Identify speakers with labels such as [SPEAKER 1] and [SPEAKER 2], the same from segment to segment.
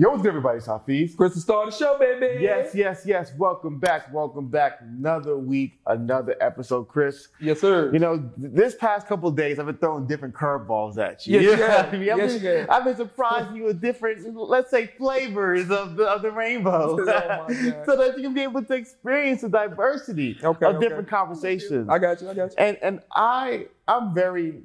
[SPEAKER 1] Yo, what's good, everybody? It's Hafiz.
[SPEAKER 2] Chris the star of the show, baby.
[SPEAKER 1] Yes, yes, yes. Welcome back. Welcome back. Another week, another episode. Chris,
[SPEAKER 2] Yes, sir.
[SPEAKER 1] you know, th- this past couple of days, I've been throwing different curveballs at you.
[SPEAKER 2] Yes,
[SPEAKER 1] You
[SPEAKER 2] you
[SPEAKER 1] know
[SPEAKER 2] have.
[SPEAKER 1] what I mean?
[SPEAKER 2] Yes,
[SPEAKER 1] I've, been,
[SPEAKER 2] you.
[SPEAKER 1] I've been surprising you with different, let's say, flavors of the, of the rainbow.
[SPEAKER 2] Oh, my God.
[SPEAKER 1] so that you can be able to experience the diversity
[SPEAKER 2] Okay,
[SPEAKER 1] of
[SPEAKER 2] okay.
[SPEAKER 1] different conversations.
[SPEAKER 2] I got you. I got you.
[SPEAKER 1] and and I I'm very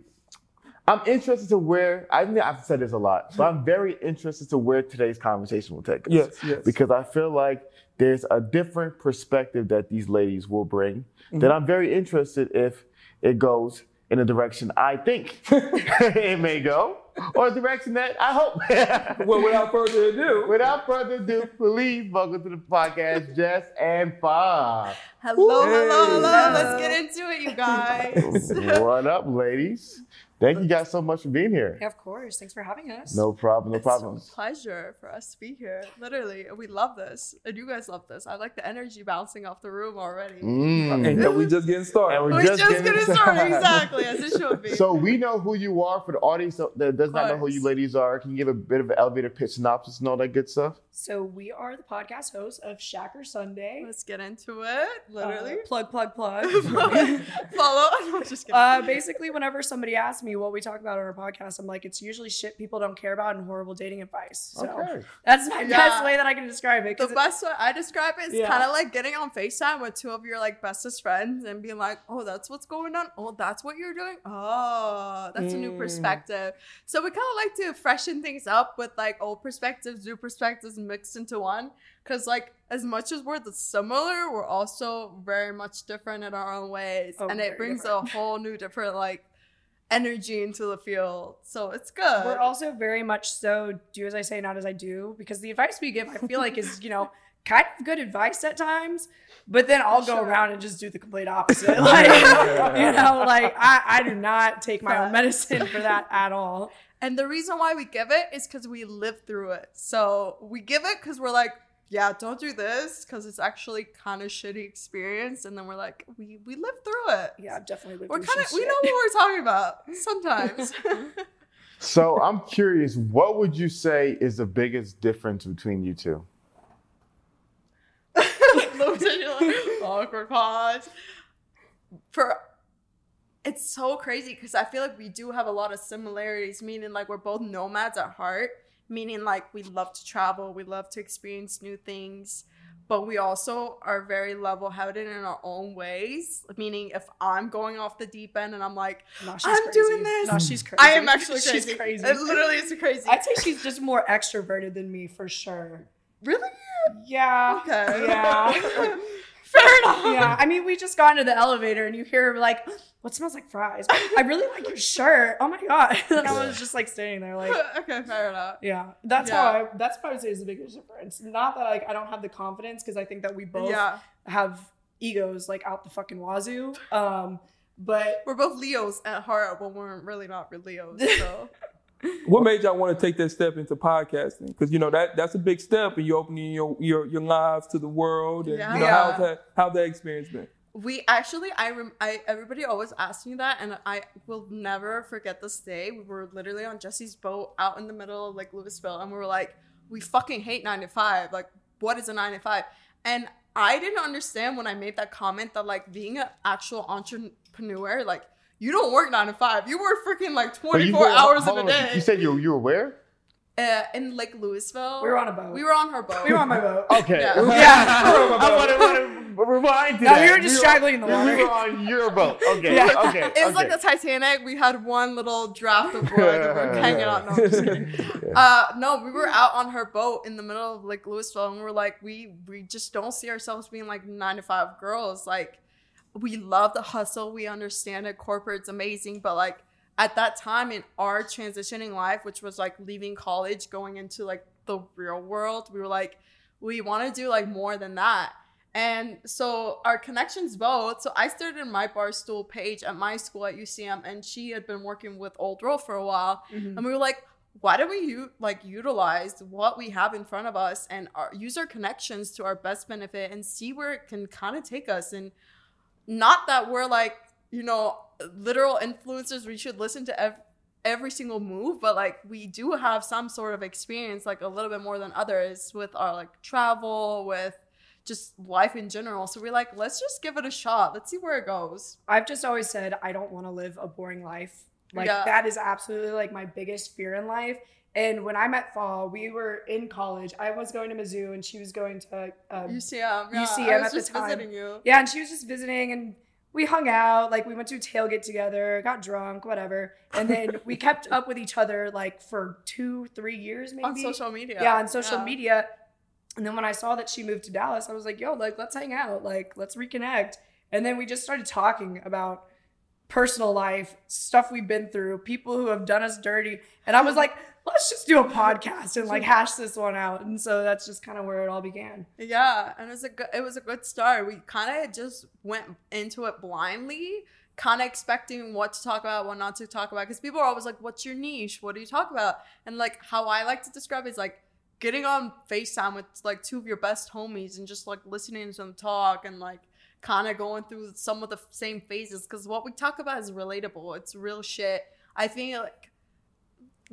[SPEAKER 1] I'm interested to where I mean I've said this a lot, but I'm very interested to where today's conversation will take us.
[SPEAKER 2] Yes, yes.
[SPEAKER 1] Because I feel like there's a different perspective that these ladies will bring
[SPEAKER 2] Mm-hmm.
[SPEAKER 1] that I'm very interested if it goes in a direction I think it may go, or a direction that I hope.
[SPEAKER 2] well, without further ado,
[SPEAKER 1] Without further ado, please welcome to the podcast, Jess and Bob.
[SPEAKER 3] Hello, hello,
[SPEAKER 2] Hey.
[SPEAKER 3] hello. Let's get into it, you guys.
[SPEAKER 1] what up, ladies? Thank you guys so much for being here.
[SPEAKER 4] Yeah, of course. Thanks for having us.
[SPEAKER 1] No problem, no problem.
[SPEAKER 3] It's a pleasure for us to be here. Literally, we love this, and you guys love this. I like the energy bouncing off the room already.
[SPEAKER 1] Mm.
[SPEAKER 2] and yeah, we just getting started.
[SPEAKER 1] And
[SPEAKER 3] We're
[SPEAKER 1] just
[SPEAKER 3] just,
[SPEAKER 1] getting
[SPEAKER 3] getting
[SPEAKER 1] started.
[SPEAKER 3] started, exactly as it should be.
[SPEAKER 1] So we know who you are for the audience that does not know who you ladies are. Can you give a bit of an elevator pitch synopsis and all that good stuff?
[SPEAKER 4] So we are the podcast hosts of Shacker Sunday.
[SPEAKER 3] let's get into it. Literally,
[SPEAKER 4] Uh, plug, plug, plug.
[SPEAKER 3] follow. I'm just kidding.
[SPEAKER 4] uh, basically, whenever somebody asks me what we talk about on our podcast, I'm like, it's usually shit people don't care about and horrible dating advice. So
[SPEAKER 1] Okay.
[SPEAKER 4] that's my
[SPEAKER 3] Yeah.
[SPEAKER 4] best way that I can describe it.
[SPEAKER 3] the
[SPEAKER 4] 'cause it-
[SPEAKER 3] best way I describe it is
[SPEAKER 4] Yeah.
[SPEAKER 3] kind of like getting on FaceTime with two of your like bestest friends and being like, oh, that's what's going on. Oh, that's what you're doing. Oh, that's a new
[SPEAKER 2] Mm.
[SPEAKER 3] perspective. So we kind of like to freshen things up with like old perspectives, new perspectives mixed into one. Cause like as much as we're the similar, we're also very much different in our own ways,
[SPEAKER 4] Oh,
[SPEAKER 3] and it brings
[SPEAKER 4] different.
[SPEAKER 3] a whole new different like energy into the field. So it's good.
[SPEAKER 4] We're also very much so do as I say, not as I do, because the advice we give, I feel like, is, you know, kind of good advice at times, but then I'll go
[SPEAKER 3] Sure.
[SPEAKER 4] around and just do the complete opposite. Like, you know, like I, I do not take my own medicine for that at all.
[SPEAKER 3] And the reason why we give it is because we live through it. So we give it because we're like, yeah, don't do this because it's actually kind of shitty experience. And then we're like, we we live through it.
[SPEAKER 4] Yeah, I've definitely lived
[SPEAKER 3] We're kind of we know what we're talking about sometimes.
[SPEAKER 1] So I'm curious, what would you say is the biggest difference between you two?
[SPEAKER 3] Looks at you like, awkward pause. For it's so crazy because I feel like we do have a lot of similarities, meaning like we're both nomads at heart, meaning like we love to travel, we love to experience new things, but we also are very level headed in our own ways. Meaning, if I'm going off the deep end and I'm like,
[SPEAKER 4] No,
[SPEAKER 3] I'm
[SPEAKER 4] crazy.
[SPEAKER 3] doing this.
[SPEAKER 4] No, she's crazy.
[SPEAKER 3] I am actually crazy.
[SPEAKER 4] She's crazy.
[SPEAKER 3] It literally is crazy.
[SPEAKER 4] I'd say she's just more extroverted than me for sure.
[SPEAKER 3] really?
[SPEAKER 4] Yeah.
[SPEAKER 3] Okay.
[SPEAKER 4] Yeah.
[SPEAKER 3] Fair enough.
[SPEAKER 4] yeah. I mean, we just got into the elevator and you hear like, what smells like fries? I really like your shirt. Oh my god. And I was just like standing there like
[SPEAKER 3] okay, fair enough.
[SPEAKER 4] yeah, that's
[SPEAKER 3] Yeah.
[SPEAKER 4] how I. That's what I say is the biggest difference. Not that like I don't have the confidence because I think that we both
[SPEAKER 3] Yeah.
[SPEAKER 4] have egos like out the fucking wazoo. Um, but
[SPEAKER 3] We're both Leos at heart, but we're really not Leos. So
[SPEAKER 2] what made y'all want to take that step into podcasting? Because you know that that's a big step, and you're opening your your your lives to the world. And
[SPEAKER 3] Yeah.
[SPEAKER 2] you know
[SPEAKER 3] Yeah.
[SPEAKER 2] how's that how that experience been?
[SPEAKER 3] we actually, I, rem- I everybody always asks me that, and I will never forget this day. We were literally on Jessi's boat out in the middle of like Lewisville, and we were like, we fucking hate nine to five. Like, what is a nine to five? And I didn't understand when I made that comment that like being an actual entrepreneur, like. You don't work nine to five. You work freaking like 24
[SPEAKER 1] were-
[SPEAKER 3] hours
[SPEAKER 1] hold
[SPEAKER 3] of a day.
[SPEAKER 1] You said you, you were where?
[SPEAKER 3] uh, in Lake Lewisville.
[SPEAKER 4] we were on a boat.
[SPEAKER 3] We were on her boat.
[SPEAKER 4] we were on my boat.
[SPEAKER 1] Okay.
[SPEAKER 3] Yeah.
[SPEAKER 4] Yeah.
[SPEAKER 1] I want to, want to rewind to
[SPEAKER 4] No,
[SPEAKER 1] that.
[SPEAKER 4] we were just straggling in the water.
[SPEAKER 1] We were on your boat. Okay.
[SPEAKER 4] Yeah.
[SPEAKER 1] Okay.
[SPEAKER 3] It was
[SPEAKER 1] okay.
[SPEAKER 3] like the Titanic. We had one little draft of wood. and we were hanging out. No, I'm just kidding. Uh, no, we were out on her boat in the middle of like Lewisville, and we were like, we we just don't see ourselves being like nine to five girls. Like, we love the hustle. We understand it. Corporate's amazing, but like at that time in our transitioning life, which was like leaving college, going into like the real world, we were like, we want to do like more than that. And so our connections both. So I started in my Barstool page at my school at UCM, and she had been working with Old Row for a while.
[SPEAKER 4] Mhm.
[SPEAKER 3] And we were like, why don't we u- like utilize what we have in front of us and our, use our connections to our best benefit and see where it can kind of take us? And not that we're like, you know, literal influencers. We should listen to ev- every single move, but like we do have some sort of experience, like a little bit more than others with our like travel, with just life in general. So we're like, let's just give it a shot. Let's see where it goes.
[SPEAKER 4] I've just always said I don't want to live a boring life. Like
[SPEAKER 3] Yeah.
[SPEAKER 4] that is absolutely like my biggest fear in life. And when I met Fa, we were in college. I was going to Mizzou, and she was going to um,
[SPEAKER 3] UCM, yeah.
[SPEAKER 4] UCM
[SPEAKER 3] I
[SPEAKER 4] at
[SPEAKER 3] was
[SPEAKER 4] the time.
[SPEAKER 3] visiting you.
[SPEAKER 4] Yeah, and she was just visiting and we hung out, like we went to a tailgate together, got drunk, whatever. And then we kept up with each other like for two, three years maybe.
[SPEAKER 3] on social media.
[SPEAKER 4] Yeah, on social
[SPEAKER 3] Yeah.
[SPEAKER 4] media. And then when I saw that she moved to Dallas, I was like, yo, like let's hang out, like let's reconnect. And then we just started talking about personal life, stuff we've been through, people who have done us dirty. And I was like, let's just do a podcast and like hash this one out. And so that's just kind of where it all began.
[SPEAKER 3] Yeah, and it was a good, it was a good start. We kind of just went into it blindly, kind of expecting what to talk about, what not to talk about. Because people are always like, "What's your niche? What do you talk about?" And like how I like to describe it is like getting on Facetime with like two of your best homies and just like listening to them talk and like kind of going through some of the same phases. Because what we talk about is relatable. It's real shit. I feel like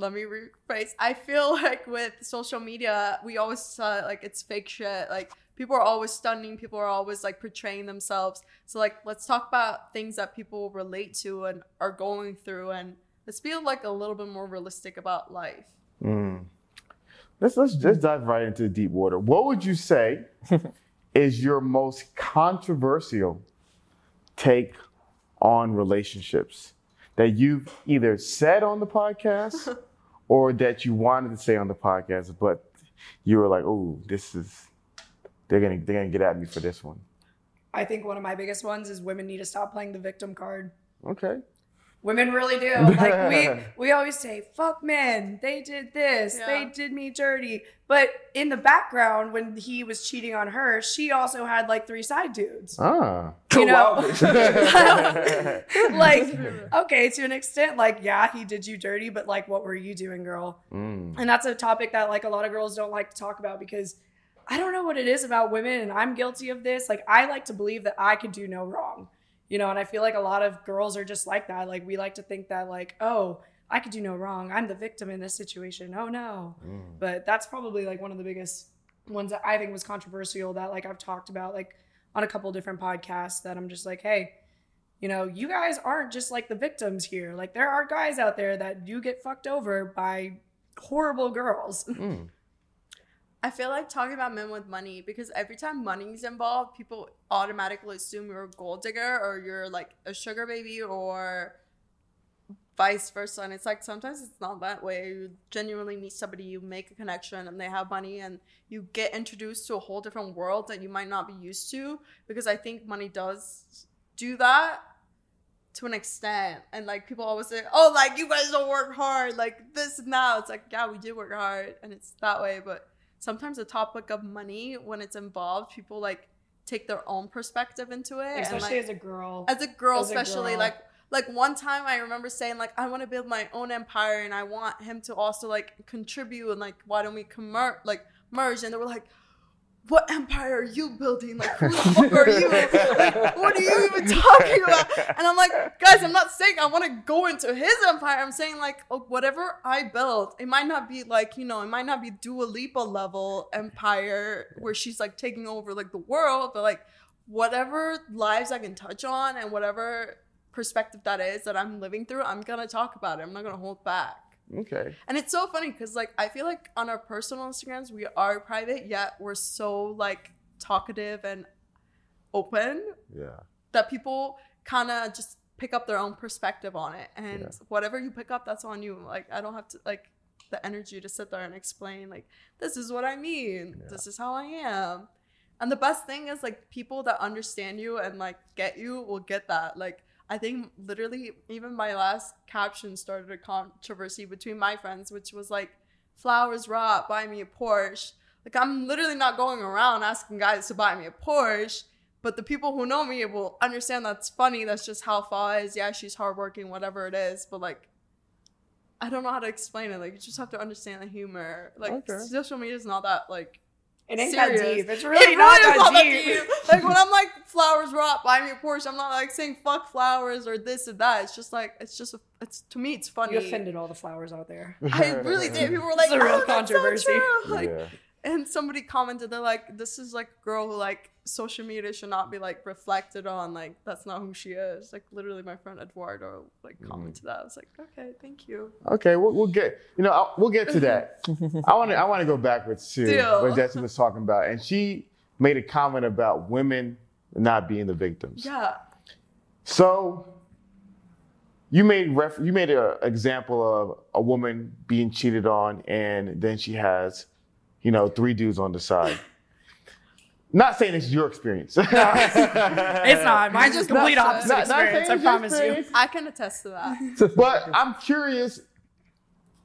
[SPEAKER 3] let me rephrase. I feel like with social media, we always uh, like it's fake shit. Like people are always stunning. People are always like portraying themselves. So like, let's talk about things that people relate to and are going through, and let's feel like a little bit more realistic about life.
[SPEAKER 1] Mm. Let's let's just dive right into the deep water. What would you say is your most controversial take on relationships that you've either said on the podcast or that you wanted to say on the podcast, but you were like, "Oh, this is they're gonna they're gonna get at me for this one."
[SPEAKER 4] I think one of my biggest ones is women need to stop playing the victim card.
[SPEAKER 1] Okay.
[SPEAKER 4] Women really do. Like we we always say, "Fuck men, they did this,
[SPEAKER 3] Yeah.
[SPEAKER 4] they did me dirty." But in the background, when he was cheating on her, she also had like three side dudes.
[SPEAKER 1] Ah.
[SPEAKER 4] You know, like okay, to an extent, like yeah, he did you dirty, but like, what were you doing, girl?
[SPEAKER 1] Mm.
[SPEAKER 4] And that's a topic that like a lot of girls don't like to talk about because I don't know what it is about women, and I'm guilty of this. Like I like to believe that I could do no wrong, you know, and I feel like a lot of girls are just like that. Like we like to think that like, oh, I could do no wrong. I'm the victim in this situation. Oh no.
[SPEAKER 1] Mm.
[SPEAKER 4] But that's probably like one of the biggest ones that I think was controversial that like I've talked about like on a couple different podcasts that I'm just like, hey, you know, you guys aren't just like the victims here. Like there are guys out there that do get fucked over by horrible girls.
[SPEAKER 1] Mm.
[SPEAKER 3] I feel like talking about men with money because every time money's involved, people automatically assume you're a gold digger or you're like a sugar baby or vice versa. And it's like sometimes it's not that way. You genuinely meet somebody, you make a connection, and they have money, and you get introduced to a whole different world that you might not be used to. Because I think money does do that to an extent. And like people always say, oh, like you guys don't work hard, like this and that. It's like, yeah, we do work hard, and it's that way. But sometimes the topic of money, when it's involved, people like take their own perspective into it. and,
[SPEAKER 4] Especially
[SPEAKER 3] like,
[SPEAKER 4] as a girl.
[SPEAKER 3] as a girl
[SPEAKER 4] As a
[SPEAKER 3] especially
[SPEAKER 4] girl.
[SPEAKER 3] like like one time i remember saying like i want to build my own empire and i want him to also like contribute and like why don't we convert like merge and they were like what empire are you building like who the fuck are you like what are you even talking about and i'm like guys i'm not saying i want to go into his empire i'm saying like oh, whatever i build it might not be like you know it might not be Dua Lipa level empire where she's like taking over like the world but like whatever lives I can touch on and whatever perspective that is that I'm living through, I'm gonna talk about it. I'm not gonna hold back.
[SPEAKER 1] Okay.
[SPEAKER 3] And it's so funny because like I feel like on our personal Instagrams we are private, yet we're so like talkative and open
[SPEAKER 1] Yeah.
[SPEAKER 3] that people kind of just pick up their own perspective on it. And
[SPEAKER 1] Yeah.
[SPEAKER 3] whatever you pick up, that's on you. Like I don't have to like the energy to sit there and explain like this is what I mean.
[SPEAKER 1] Yeah.
[SPEAKER 3] This is how I am. And the best thing is like people that understand you and like get you will get that. Like I think literally even my last caption started a controversy between my friends, which was like flowers rot, buy me a Porsche. Like I'm literally not going around asking guys to buy me a Porsche. But the people who know me will understand that's funny. That's just how Fa is. Yeah, she's hardworking, whatever it is. But like, I don't know how to explain it. Like, you just have to understand the humor. Like,
[SPEAKER 1] Okay.
[SPEAKER 3] social media is not that like
[SPEAKER 4] It ain't that deep. It's really
[SPEAKER 3] It
[SPEAKER 4] not
[SPEAKER 3] really
[SPEAKER 4] that
[SPEAKER 3] is
[SPEAKER 4] deep.
[SPEAKER 3] Like when I'm like flowers rot, buy me a Porsche. I'm not like saying fuck flowers or this or that. It's just like it's just a, it's to me it's funny.
[SPEAKER 4] You offended all the flowers out there.
[SPEAKER 3] I really did. People were like,
[SPEAKER 4] It's a real
[SPEAKER 3] "Oh, that's so
[SPEAKER 4] controversy."
[SPEAKER 3] true." Like,
[SPEAKER 1] yeah.
[SPEAKER 3] And somebody commented, they're like, "This is like a girl who like social media should not be like reflected on. Like that's not who she is." Like literally, my friend Eduardo like
[SPEAKER 1] Mm.
[SPEAKER 3] commented that. I was like, "Okay, thank you."
[SPEAKER 1] Okay, we'll, we'll get you know I'll, we'll get to that. I want to I want to go backwards to
[SPEAKER 3] Deal.
[SPEAKER 1] what Jessi was talking about, and she made a comment about women not being the victims.
[SPEAKER 3] Yeah.
[SPEAKER 1] So you made ref- you made an example of a woman being cheated on, and then she has, you know, three dudes on the side. Not saying it's your experience.
[SPEAKER 4] It's not. Mine's just complete
[SPEAKER 3] not-
[SPEAKER 4] opposite
[SPEAKER 1] not- not
[SPEAKER 4] experience.
[SPEAKER 1] saying
[SPEAKER 4] I
[SPEAKER 1] it's your
[SPEAKER 4] promise you.
[SPEAKER 3] I can attest to that.
[SPEAKER 1] but I'm curious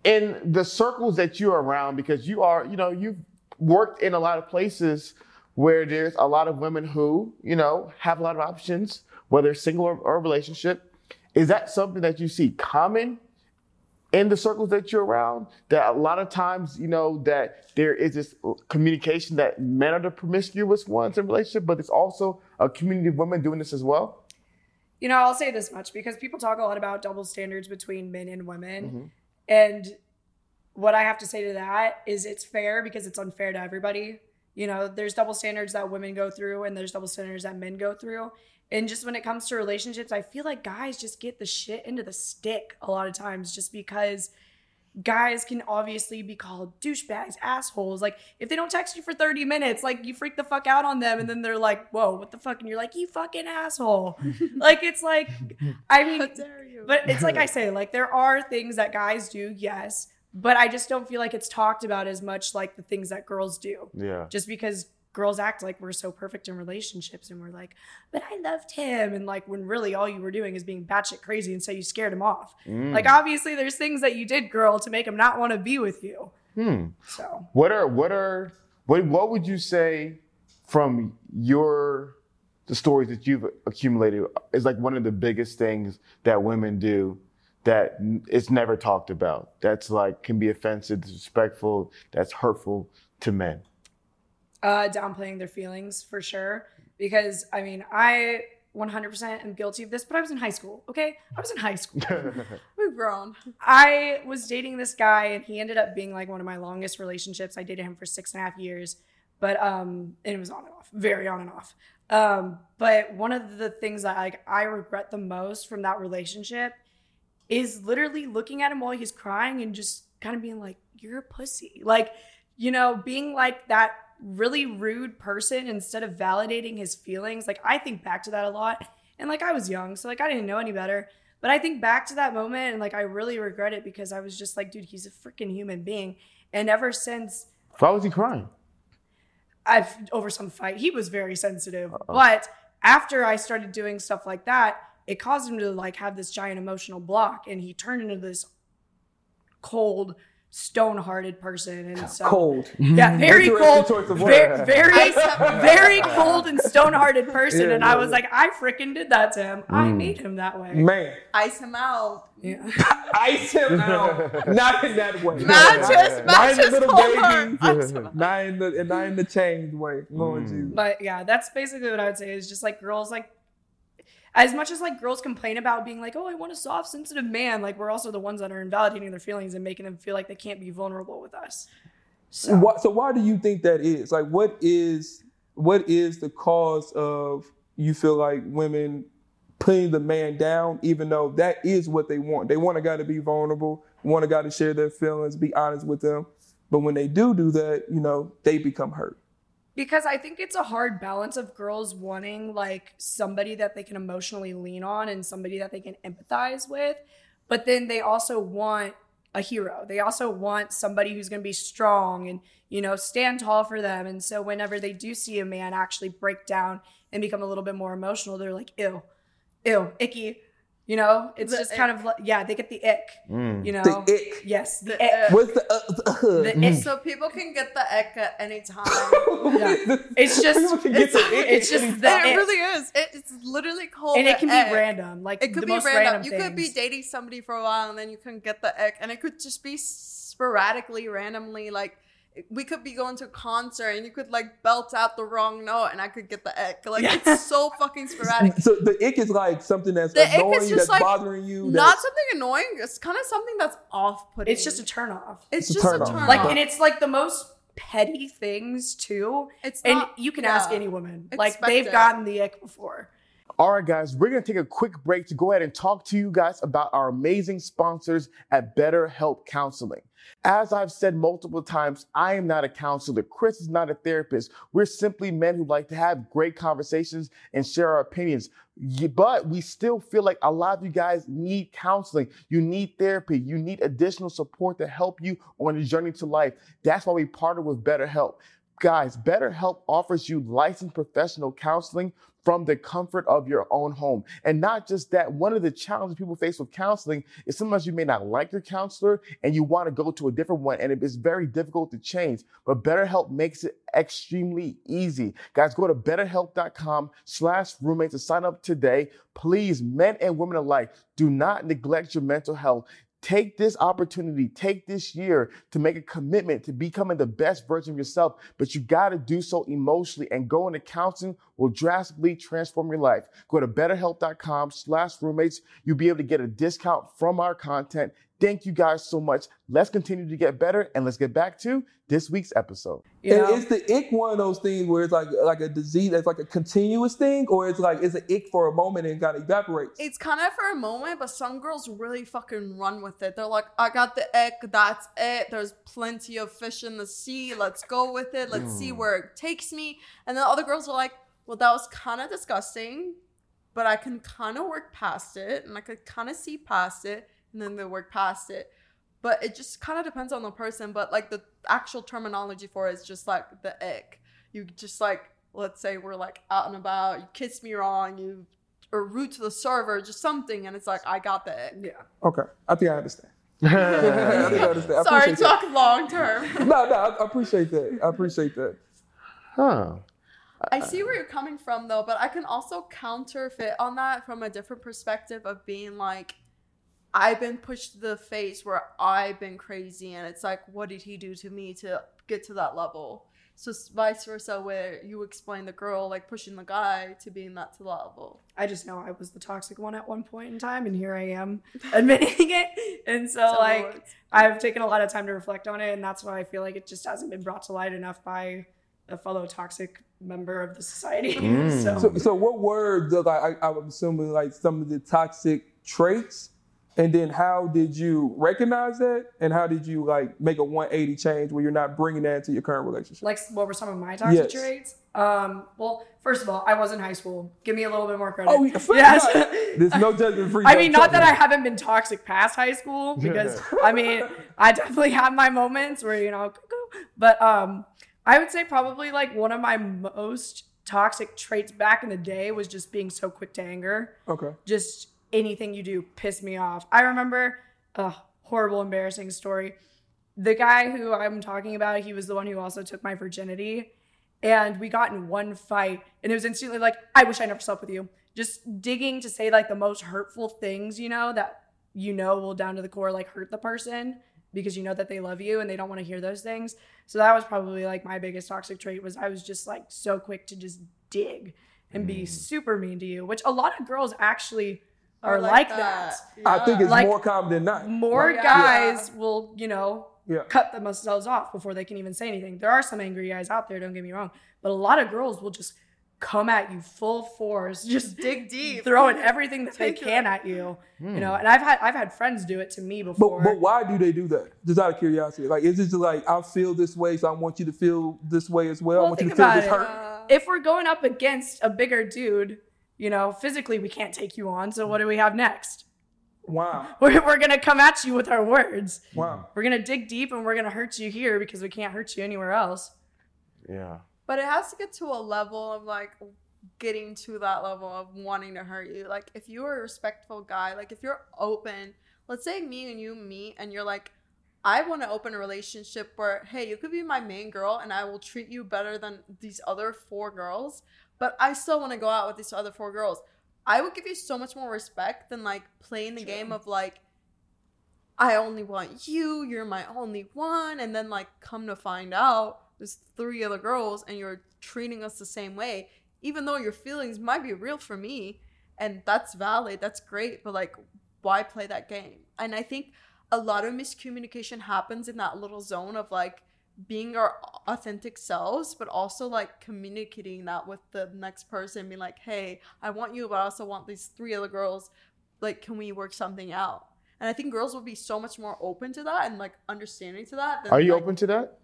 [SPEAKER 1] in the circles that you're around because you are, you know, you've worked in a lot of places where there's a lot of women who, you know, have a lot of options, whether single or, or relationship. Is that something that you see common in the circles that you're around? That a lot of times, you know, that there is this communication that men are the promiscuous ones in relationship, but it's also a community of women doing this as well.
[SPEAKER 4] You know, I'll say this much because people talk a lot about double standards between men and women.
[SPEAKER 1] Mhm.
[SPEAKER 4] And what I have to say to that is it's fair because it's unfair to everybody. You know, there's double standards that women go through and there's double standards that men go through. And just when it comes to relationships, I feel like guys just get the shit into the stick a lot of times just because guys can obviously be called douchebags, assholes. Like if they don't text you for 30 minutes, like you freak the fuck out on them and then they're like, whoa, what the fuck? And you're like, you fucking asshole. like it's like, I mean,
[SPEAKER 3] How dare you?
[SPEAKER 4] but it's like I say, like there are things that guys do, yes, but I just don't feel like it's talked about as much like the things that girls do.
[SPEAKER 1] Yeah.
[SPEAKER 4] Just because girls act like we're so perfect in relationships and we're like, but I loved him. And like when really all you were doing is being batshit crazy and so you scared him off.
[SPEAKER 1] Mm.
[SPEAKER 4] Like obviously there's things that you did, girl, to make him not want to be with you.
[SPEAKER 1] Hmm.
[SPEAKER 4] So
[SPEAKER 1] What are what are what what would you say from your the stories that you've accumulated is like one of the biggest things that women do that it's never talked about. That's like can be offensive, disrespectful, that's hurtful to men.
[SPEAKER 4] Uh downplaying their feelings for sure. Because I mean, I 100% am guilty of this, but I was in high school, okay? I was in high school.
[SPEAKER 3] We've grown.
[SPEAKER 4] I was dating this guy and he ended up being like one of my longest relationships. I dated him for six and a half years, but um, and it was on and off, very on and off. Um, but one of the things that like I regret the most from that relationship is literally looking at him while he's crying and just kind of being like, "You're a pussy," like you know, being like that really rude person instead of validating his feelings. Like I think back to that a lot, and like I was young, so like I didn't know any better. But I think back to that moment and like I really regret it because I was just like, dude, he's a freaking human being. And ever since
[SPEAKER 1] Why was he crying?
[SPEAKER 4] I've over some fight, he was very sensitive. But after I started doing stuff like that, it caused him to like have this giant emotional block and he turned into this cold, stone-hearted person. And so
[SPEAKER 2] Cold.
[SPEAKER 4] Yeah, very cold, very, very, very cold and stone-hearted person.
[SPEAKER 2] Yeah,
[SPEAKER 4] and I
[SPEAKER 2] yeah.
[SPEAKER 4] was like, I freaking did that to him. I
[SPEAKER 1] Mm.
[SPEAKER 4] made him that way.
[SPEAKER 2] Man,
[SPEAKER 3] Ice him out.
[SPEAKER 4] Yeah.
[SPEAKER 2] ice him out. Not in that way.
[SPEAKER 3] Matches,
[SPEAKER 2] Not in the
[SPEAKER 3] matches,
[SPEAKER 2] little
[SPEAKER 3] hold
[SPEAKER 2] baby.
[SPEAKER 3] her. Ice him out.
[SPEAKER 2] Not in the not in the changed way. Lord
[SPEAKER 1] Mm.
[SPEAKER 2] Jesus.
[SPEAKER 4] But yeah, that's basically what I would say is just like girls like as much as like girls complain about being like, oh, I want a soft, sensitive man, like we're also the ones that are invalidating their feelings and making them feel like they can't be vulnerable with us. So
[SPEAKER 2] Why, so why do you think that is? Like, what is what is the cause of you feel like women putting the man down, even though that is what they want? They want a guy to be vulnerable, want a guy to share their feelings, be honest with them. But when they do do that, you know, they become hurt.
[SPEAKER 4] Because I think it's a hard balance of girls wanting like somebody that they can emotionally lean on and somebody that they can empathize with, but then they also want a hero. They also want somebody who's going to be strong and, you know, stand tall for them. And so whenever they do see a man actually break down and become a little bit more emotional, they're like, ew, ew, icky. You know, it's
[SPEAKER 3] The
[SPEAKER 4] just
[SPEAKER 3] ick.
[SPEAKER 4] kind of like, yeah, they get the ick,
[SPEAKER 1] Mm.
[SPEAKER 4] you know?
[SPEAKER 2] The ick.
[SPEAKER 4] Yes, the,
[SPEAKER 3] The
[SPEAKER 4] ick.
[SPEAKER 3] ick.
[SPEAKER 2] What's the, uh, the, uh,
[SPEAKER 4] The ick.
[SPEAKER 3] So people can get the ick at any time.
[SPEAKER 4] Yeah. It's just-
[SPEAKER 2] People can get
[SPEAKER 3] it's-
[SPEAKER 2] the ick
[SPEAKER 4] it's just
[SPEAKER 2] any
[SPEAKER 4] the
[SPEAKER 2] time.
[SPEAKER 3] it really is. It, it's literally called.
[SPEAKER 4] And it
[SPEAKER 3] the
[SPEAKER 4] can
[SPEAKER 3] ick.
[SPEAKER 4] be random. Like
[SPEAKER 3] It could
[SPEAKER 4] the
[SPEAKER 3] be
[SPEAKER 4] most
[SPEAKER 3] random.
[SPEAKER 4] random.
[SPEAKER 3] You could be dating somebody for a while and then you can get the ick, and it could just be sporadically, randomly. Like we could be going to a concert and you could like belt out the wrong note and I could get the ick. Like
[SPEAKER 4] Yeah.
[SPEAKER 3] it's so fucking sporadic.
[SPEAKER 2] So the ick is like something that's
[SPEAKER 3] The ick is
[SPEAKER 2] annoying,
[SPEAKER 3] just
[SPEAKER 2] that's
[SPEAKER 3] like
[SPEAKER 2] bothering you.
[SPEAKER 3] Not something annoying. It's kind of something that's off-putting.
[SPEAKER 4] It's just a turn off.
[SPEAKER 3] It's,
[SPEAKER 2] It's a turn
[SPEAKER 3] a
[SPEAKER 2] off.
[SPEAKER 4] Like, and it's like the most petty things too.
[SPEAKER 3] it's
[SPEAKER 4] And
[SPEAKER 3] not-
[SPEAKER 4] you can
[SPEAKER 3] yeah.
[SPEAKER 4] ask any woman. Like they've
[SPEAKER 3] it.
[SPEAKER 4] gotten the ick before.
[SPEAKER 1] All right, guys, we're going to take a quick break to go ahead and talk to you guys about our amazing sponsors at BetterHelp Counseling. As I've said multiple times, I am not a counselor. Chris is not a therapist. We're simply men who like to have great conversations and share our opinions. But we still feel like a lot of you guys need counseling. You need therapy. You need additional support to help you on the journey to life. That's why we partner with BetterHelp. Guys, BetterHelp offers you licensed professional counseling from the comfort of your own home. And not just that, one of the challenges people face with counseling is sometimes you may not like your counselor and you want to go to a different one, and it is very difficult to change. But BetterHelp makes it extremely easy. Guys, go to betterhelp.com slash roommates to sign up today. Please, men and women alike, do not neglect your mental health. Take this opportunity, take this year to make a commitment to becoming the best version of yourself, but you got to do so emotionally and going to counseling will drastically transform your life. Go to betterhelp.com slash roommates. You'll be able to get a discount from our content. Thank you guys so much. Let's continue to get better and let's get back to this week's episode.
[SPEAKER 4] You
[SPEAKER 2] and
[SPEAKER 4] know?
[SPEAKER 2] is the ick one of those things where it's like like a disease that's like a continuous thing, or it's like it's an ick for a moment and kind of evaporates?
[SPEAKER 3] It's kind of for a moment, but some girls really fucking run with it. They're like, I got the ick, that's it. There's plenty of fish in the sea. Let's go with it. Let's see mm. where it takes me. And then other girls are like, well, that was kind of disgusting, but I can kind of work past it and I could kind of see past it. And then they work past it. But it just kind of depends on the person. But like the actual terminology for it is just like the ick. You just like, let's say we're like out and about, you kiss me wrong, you or rude to the server, just something, and it's like I got the ick.
[SPEAKER 4] yeah.
[SPEAKER 2] Okay, I think I understand. I think I understand. I
[SPEAKER 3] Sorry,
[SPEAKER 2] appreciate that.
[SPEAKER 3] talk long term.
[SPEAKER 2] No, no, I I appreciate that. I appreciate that.
[SPEAKER 1] Huh.
[SPEAKER 3] I see where you're coming from though, but I can also counterfeit on that from a different perspective of being like, I've been pushed to the face where I've been crazy, and it's like, what did he do to me to get to that level? So vice versa, where you explain the girl like pushing the guy to being that to the level.
[SPEAKER 4] I just know I was the toxic one at one point in time, and here I am admitting it. And so,
[SPEAKER 3] So
[SPEAKER 4] like,
[SPEAKER 3] it's-
[SPEAKER 4] I've taken a lot of time to reflect on it, and that's why I feel like it just hasn't been brought to light enough by a fellow toxic member of the society.
[SPEAKER 1] Mm.
[SPEAKER 4] so,
[SPEAKER 2] So, so what were the like? I, I'm assuming like some of the toxic traits, and then how did you recognize that, and how did you like make a 180 change where you're not bringing that into your current relationship?
[SPEAKER 4] like, what were some of my toxic
[SPEAKER 2] Yes.
[SPEAKER 4] traits? Um, well, first of all, I was in high school. Give me a little bit more credit.
[SPEAKER 2] oh, yeah,
[SPEAKER 4] yes.
[SPEAKER 2] There's no judgment free.
[SPEAKER 4] I mean, not that I haven't been toxic past high school, because I mean, I definitely have my moments where you know, but um, I would say probably like one of my most toxic traits back in the day was just being so quick to anger.
[SPEAKER 2] Okay.
[SPEAKER 4] Just anything you do piss me off. I remember a horrible, embarrassing story. The guy who I'm talking about, he was the one who also took my virginity. And we got in one fight, and it was instantly like, I wish I never slept with you. Just digging to say like the most hurtful things, you know, that you know will down to the core like hurt the person because you know that they love you and they don't want to hear those things. So that was probably like my biggest toxic trait was I was just like so quick to just dig and be mm. super mean to you, which a lot of girls actually are like, that.
[SPEAKER 2] I think it's
[SPEAKER 4] Like-
[SPEAKER 2] more common than not.
[SPEAKER 4] More
[SPEAKER 3] Yeah.
[SPEAKER 4] guys will, you know,
[SPEAKER 2] Yeah.
[SPEAKER 4] cut themselves off before they can even say anything. There are some angry guys out there, don't get me wrong, but a lot of girls will just come at you full force, just
[SPEAKER 3] dig deep.
[SPEAKER 4] throwing everything that they can at you. You know, hmm. and I've had I've had friends do it to me before.
[SPEAKER 2] But, but why do they do that? Just out of curiosity. Like, is it just like, I feel this way, so I want you to feel this way as well? I
[SPEAKER 4] Well,
[SPEAKER 2] want you to
[SPEAKER 4] think
[SPEAKER 2] feel
[SPEAKER 4] about
[SPEAKER 2] this
[SPEAKER 4] it.
[SPEAKER 2] hurt?
[SPEAKER 4] If we're going up against a bigger dude, you know, physically we can't take you on. So what do we have next?
[SPEAKER 2] Wow.
[SPEAKER 4] We're, we're gonna come at you with our words.
[SPEAKER 2] Wow.
[SPEAKER 4] We're gonna dig deep and we're gonna hurt you here because we can't hurt you anywhere else.
[SPEAKER 1] Yeah.
[SPEAKER 3] But it has to get to a level of like getting to that level of wanting to hurt you. Like if you're a respectful guy, like if you're open, let's say me and you meet and you're like, I want to open a relationship where, hey, you could be my main girl and I will treat you better than these other four girls, but I still want to go out with these other four girls. I would give you so much more respect than like playing the game of like, I only want you, you're my only one. And then, like, come to find out there's three other girls and you're treating us the same way, even though your feelings might be real for me. And that's valid, that's great. But, like, why play that game? And I think a lot of miscommunication happens in that little zone of like being our authentic selves, but also like communicating that with the next person, being like, hey, I want you, but I also want these three other girls. Like, can we work something out? And I think girls will be so much more open to that and like understanding to that. than,
[SPEAKER 1] Are you
[SPEAKER 3] like-
[SPEAKER 1] open to that?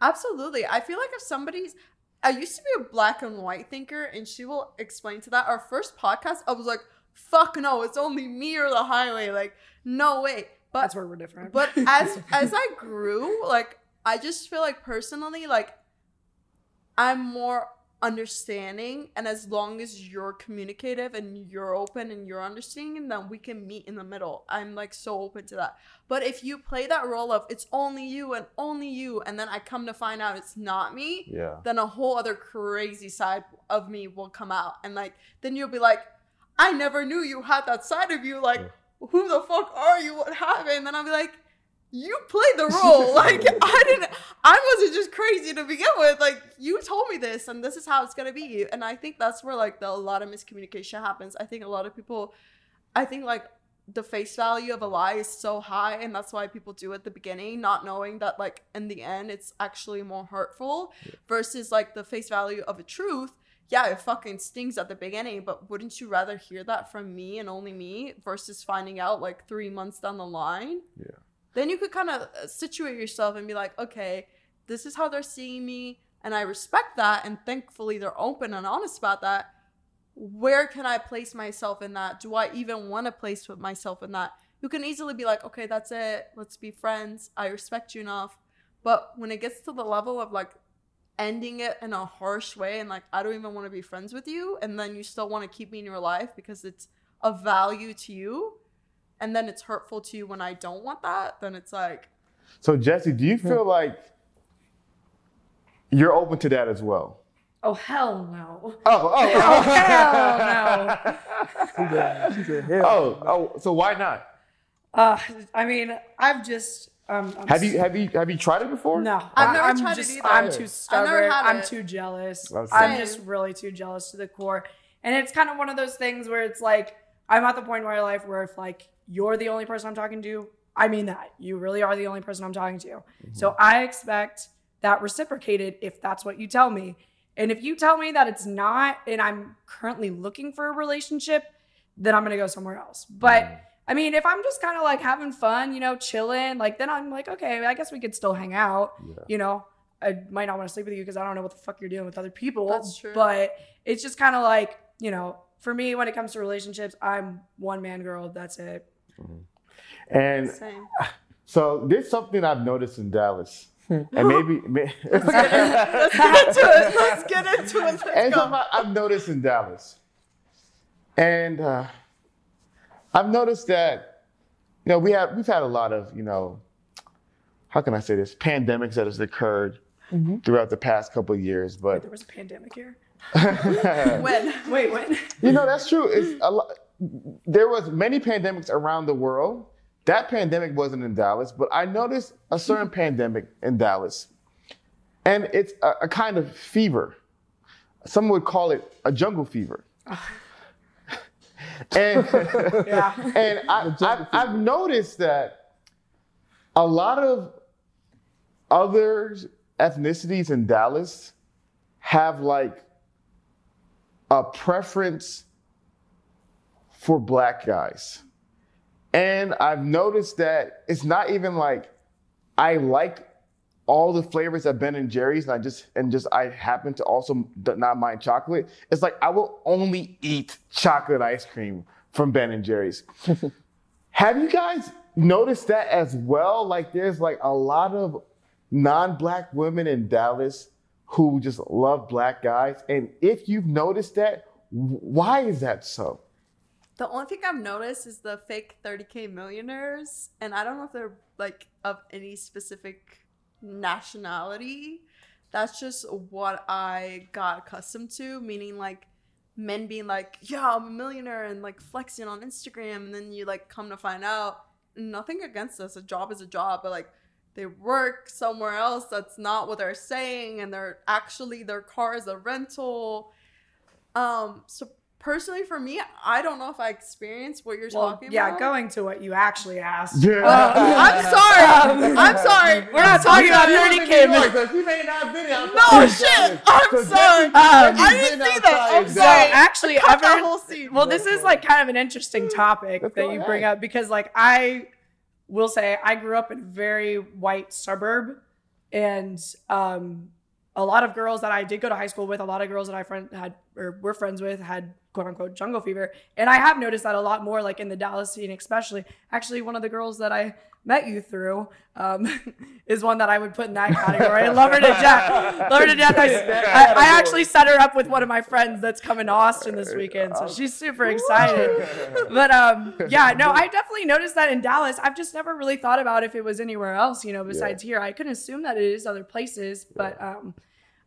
[SPEAKER 3] Absolutely. I feel like if somebody's I used to be a black and white thinker and she will explain to that. Our first podcast, I was like, fuck no, it's only me or the highway. Like, no way. But
[SPEAKER 4] That's where we're different.
[SPEAKER 3] but as as I grew, like I just feel like personally, like I'm more understanding and as long as you're communicative and you're open and you're understanding then we can meet in the middle. I'm like so open to that. But if you play that role of it's only you and only you and then i come to find out it's not me
[SPEAKER 1] Yeah.
[SPEAKER 3] then a whole other crazy side of me will come out. And like then you'll be like i never knew you had that side of you. Like who the fuck are you? What happened? And then i'll be like you played the role. Like i didn't i wasn't just crazy to begin with. Like you told me this and this is how it's gonna be. And i think that's where like the, a lot of miscommunication happens. I think a lot of people i think like the face value of a lie is so high and that's why people do it at the beginning not knowing that like in the end it's actually more hurtful versus like the face value of a truth. Yeah it fucking stings at the beginning but wouldn't you rather hear that from me and only me versus finding out like three months down the line?
[SPEAKER 1] Yeah.
[SPEAKER 3] Then you could kind of uh, situate yourself and be like okay this is how they're seeing me and i respect that and thankfully they're open and honest about that where can I place myself in that? Do I even want to place myself in that? You can easily be like, okay, that's it. Let's be friends. I respect you enough. But when it gets to the level of like ending it in a harsh way and like, I don't even want to be friends with you, and then you still want to keep me in your life because it's of value to you, and then it's hurtful to you when I don't want that, then it's like,
[SPEAKER 1] So Jessi, do you feel like you're open to that as well?
[SPEAKER 4] oh hell no.
[SPEAKER 1] Oh, oh,
[SPEAKER 4] Oh hell no.
[SPEAKER 2] She said, she said, hell.
[SPEAKER 1] oh, oh. So why not?
[SPEAKER 4] Uh, I mean, I've just um. I'm
[SPEAKER 1] Have you have you have you tried it before?
[SPEAKER 4] No,
[SPEAKER 3] I've never
[SPEAKER 4] I'm
[SPEAKER 3] tried it either.
[SPEAKER 4] I'm
[SPEAKER 3] I've
[SPEAKER 4] too
[SPEAKER 3] never
[SPEAKER 4] stubborn.
[SPEAKER 3] had
[SPEAKER 4] I'm
[SPEAKER 3] it.
[SPEAKER 4] too jealous.
[SPEAKER 1] That's
[SPEAKER 4] I'm just really too jealous to the core. And it's kind of one of those things where it's like I'm at the point in my life where if like you're the only person I'm talking to, I mean that you really are the only person I'm talking to. Mm-hmm. So I expect that reciprocated if that's what you tell me. And if you tell me that it's not, and I'm currently looking for a relationship, then I'm gonna go somewhere else. But mm-hmm. I mean, if I'm just kind of like having fun, you know, chilling, like then I'm like, okay, I guess we could still hang out.
[SPEAKER 1] Yeah.
[SPEAKER 4] You know, I might not want to sleep with you because I don't know what the fuck you're doing with other people.
[SPEAKER 3] That's true.
[SPEAKER 4] But it's just kind of like, you know, for me, when it comes to relationships, I'm one man girl. That's it. Mm-hmm.
[SPEAKER 1] And
[SPEAKER 3] same.
[SPEAKER 1] so there's something I've noticed in Dallas, hmm. and maybe, may-
[SPEAKER 3] Let's get into it. Let's get into it. Let's
[SPEAKER 1] and something I- I've noticed in Dallas, and uh, I've noticed that you know we have we've had a lot of you know how can I say this pandemics that has occurred mm-hmm. throughout the past couple of years, but
[SPEAKER 4] There was a pandemic here.
[SPEAKER 3] when?
[SPEAKER 4] Wait, when?
[SPEAKER 1] You know, that's true. It's a lot. There was many pandemics around the world. That pandemic wasn't in Dallas, but I noticed a certain pandemic in Dallas, and it's a, a kind of fever. Some would call it a jungle fever. and
[SPEAKER 4] Yeah.
[SPEAKER 1] and I, I, I've noticed that a lot of other ethnicities in Dallas have like a preference for black guys. And I've noticed that it's not even like I like all the flavors of Ben and Jerry's, and I just and just I happen to also not mind chocolate. It's like I will only eat chocolate ice cream from Ben and Jerry's. Have you guys noticed that as well? Like there's like a lot of non-black women in Dallas who just love black guys. And if you've noticed that, why is that so?
[SPEAKER 3] The only thing I've noticed is the fake 30k millionaires, and I don't know if they're like of any specific nationality. That's just what I got accustomed to, meaning like men being like, "Yeah, I'm a millionaire," and like flexing on Instagram, and then you like come to find out nothing against us. A job is a job, but like they work somewhere else that's not what they're saying, and they're actually their car is a rental. Um, so personally for me, I don't know if I experienced what you're
[SPEAKER 4] Well,
[SPEAKER 3] talking
[SPEAKER 4] yeah,
[SPEAKER 3] about.
[SPEAKER 4] Yeah, going to what you actually asked.
[SPEAKER 1] Yeah.
[SPEAKER 3] I'm sorry.
[SPEAKER 4] Um,
[SPEAKER 3] I'm sorry.
[SPEAKER 4] We're not talking about
[SPEAKER 1] You
[SPEAKER 4] Dirty
[SPEAKER 1] live in
[SPEAKER 4] Kim.
[SPEAKER 1] New York, so may not have been outside.
[SPEAKER 3] No shit. I'm sorry. I didn't see that. I'm
[SPEAKER 4] So
[SPEAKER 3] sorry.
[SPEAKER 4] actually,
[SPEAKER 3] Cut that
[SPEAKER 4] ever
[SPEAKER 3] whole scene.
[SPEAKER 4] well, this is like kind of an interesting topic
[SPEAKER 1] Let's
[SPEAKER 4] that you
[SPEAKER 1] ahead.
[SPEAKER 4] bring up because, like, I will say I grew up in a very white suburb, and um, a lot of girls that I did go to high school with, a lot of girls that I friend had or were friends with had quote unquote jungle fever, and I have noticed that a lot more, like in the Dallas scene, especially. Actually, one of the girls that I met you through um, is one that I would put in that category. I love her to death. Love her to death. I, I, I actually set her up with one of my friends that's coming to Austin this weekend, so she's super excited. But um, yeah, no, I definitely noticed that in Dallas. I've just never really thought about if it was anywhere else, you know, besides here. I couldn't assume that it is other places, but um,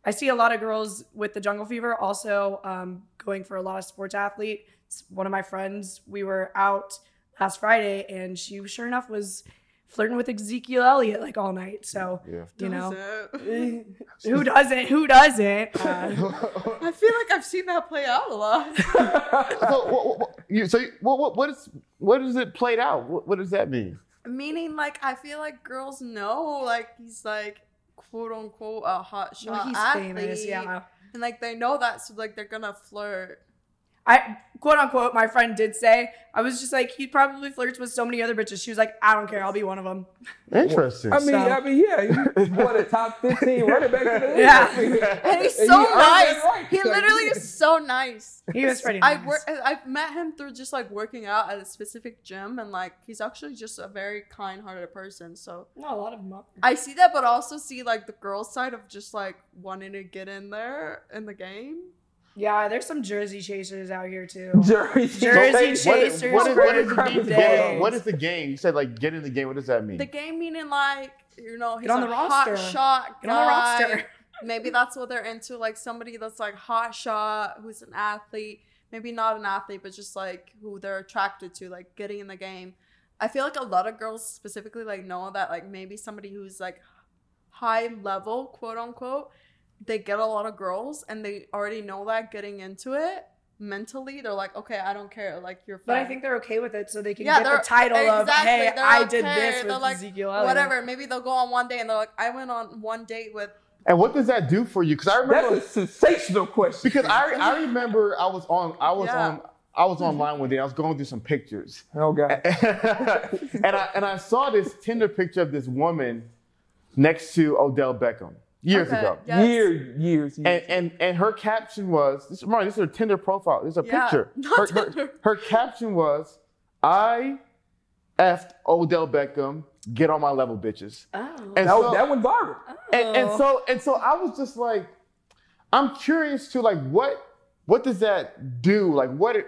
[SPEAKER 4] I see a lot of girls with the jungle fever also um, going for a lot of sports athlete. One of my friends, we were out last Friday, and she sure enough was flirting with Ezekiel Elliott like all night. So
[SPEAKER 1] Yeah.
[SPEAKER 4] you know,
[SPEAKER 3] Does it?
[SPEAKER 4] who doesn't? Who doesn't? Uh,
[SPEAKER 3] I feel like I've seen that play out a lot.
[SPEAKER 1] so what, what, you, so you- what, what, what is what is it played out? What, what does that mean?
[SPEAKER 3] Meaning, like, I feel like girls know, like, he's like, quote unquote, a hot shot
[SPEAKER 4] well, he's
[SPEAKER 3] athlete.
[SPEAKER 4] famous, yeah.
[SPEAKER 3] And like, they know that, so like, they're gonna flirt.
[SPEAKER 4] I quote unquote, my friend did say, I was just like, he probably flirts with so many other bitches. She was like, I don't care, I'll be one of them.
[SPEAKER 1] Interesting.
[SPEAKER 2] I mean,
[SPEAKER 4] So-
[SPEAKER 2] I mean, yeah, he's one of the top fifteen running backs in the league.
[SPEAKER 4] Yeah.
[SPEAKER 3] And he's
[SPEAKER 2] and
[SPEAKER 3] so
[SPEAKER 2] he
[SPEAKER 3] nice.
[SPEAKER 2] right.
[SPEAKER 3] He
[SPEAKER 2] Like,
[SPEAKER 3] literally is so nice.
[SPEAKER 4] He was pretty nice.
[SPEAKER 3] I work. I've met him through just like working out at a specific gym, and like he's actually just a very kind-hearted person. So
[SPEAKER 4] No, a lot of them are.
[SPEAKER 3] I see that, but also see like the girl side of just like wanting to get in there in the game.
[SPEAKER 4] Yeah, there's some Jersey chasers out here too.
[SPEAKER 2] Jersey,
[SPEAKER 4] Jersey
[SPEAKER 2] Chase.
[SPEAKER 1] what is,
[SPEAKER 4] Chasers
[SPEAKER 1] what is, what is
[SPEAKER 4] for
[SPEAKER 1] the
[SPEAKER 4] the
[SPEAKER 1] game? What is the game? You said like get in the game. What does that mean?
[SPEAKER 3] The game meaning like you know he's
[SPEAKER 4] Get on
[SPEAKER 3] a
[SPEAKER 4] the
[SPEAKER 3] hot
[SPEAKER 4] roster.
[SPEAKER 3] shot
[SPEAKER 4] Get on the roster.
[SPEAKER 3] Maybe that's what they're into, like somebody that's like hot shot, who's an athlete. Maybe not an athlete, but just like who they're attracted to, like getting in the game. I feel like a lot of girls specifically like know that like maybe somebody who's like high level, quote unquote, they get a lot of girls and they already know that getting into it mentally. They're like, okay, I don't care, like you're.
[SPEAKER 4] But I think they're okay with it so they can
[SPEAKER 3] Yeah,
[SPEAKER 4] get the title of, hey, I did
[SPEAKER 3] okay.
[SPEAKER 4] this
[SPEAKER 3] They're
[SPEAKER 4] with
[SPEAKER 3] like,
[SPEAKER 4] Ezekiel Elliott.
[SPEAKER 3] whatever. Maybe they'll go on one day and they're like, I went on one date with.
[SPEAKER 1] And what does that do for you? Because I remember
[SPEAKER 2] That's a sensational question.
[SPEAKER 1] because I I remember I was on I was
[SPEAKER 3] Yeah.
[SPEAKER 1] on I was online one day. I was going through some pictures.
[SPEAKER 2] oh god,
[SPEAKER 1] and I and I saw this Tinder picture of this woman next to Odell Beckham years
[SPEAKER 3] Okay,
[SPEAKER 1] ago.
[SPEAKER 3] yes.
[SPEAKER 2] years, years, years.
[SPEAKER 1] And, and and her caption was this. Remember, this is her Tinder profile. This is a
[SPEAKER 3] Yeah,
[SPEAKER 1] picture.
[SPEAKER 3] not
[SPEAKER 1] Her, her,
[SPEAKER 3] Tinder.
[SPEAKER 1] her caption was, "I effed Odell Beckham. Get on my level, bitches."
[SPEAKER 4] Oh.
[SPEAKER 1] And
[SPEAKER 2] that,
[SPEAKER 1] so,
[SPEAKER 2] was- that went viral.
[SPEAKER 1] and, and oh. so and so I was just like, I'm curious to like what what does that do? Like what it,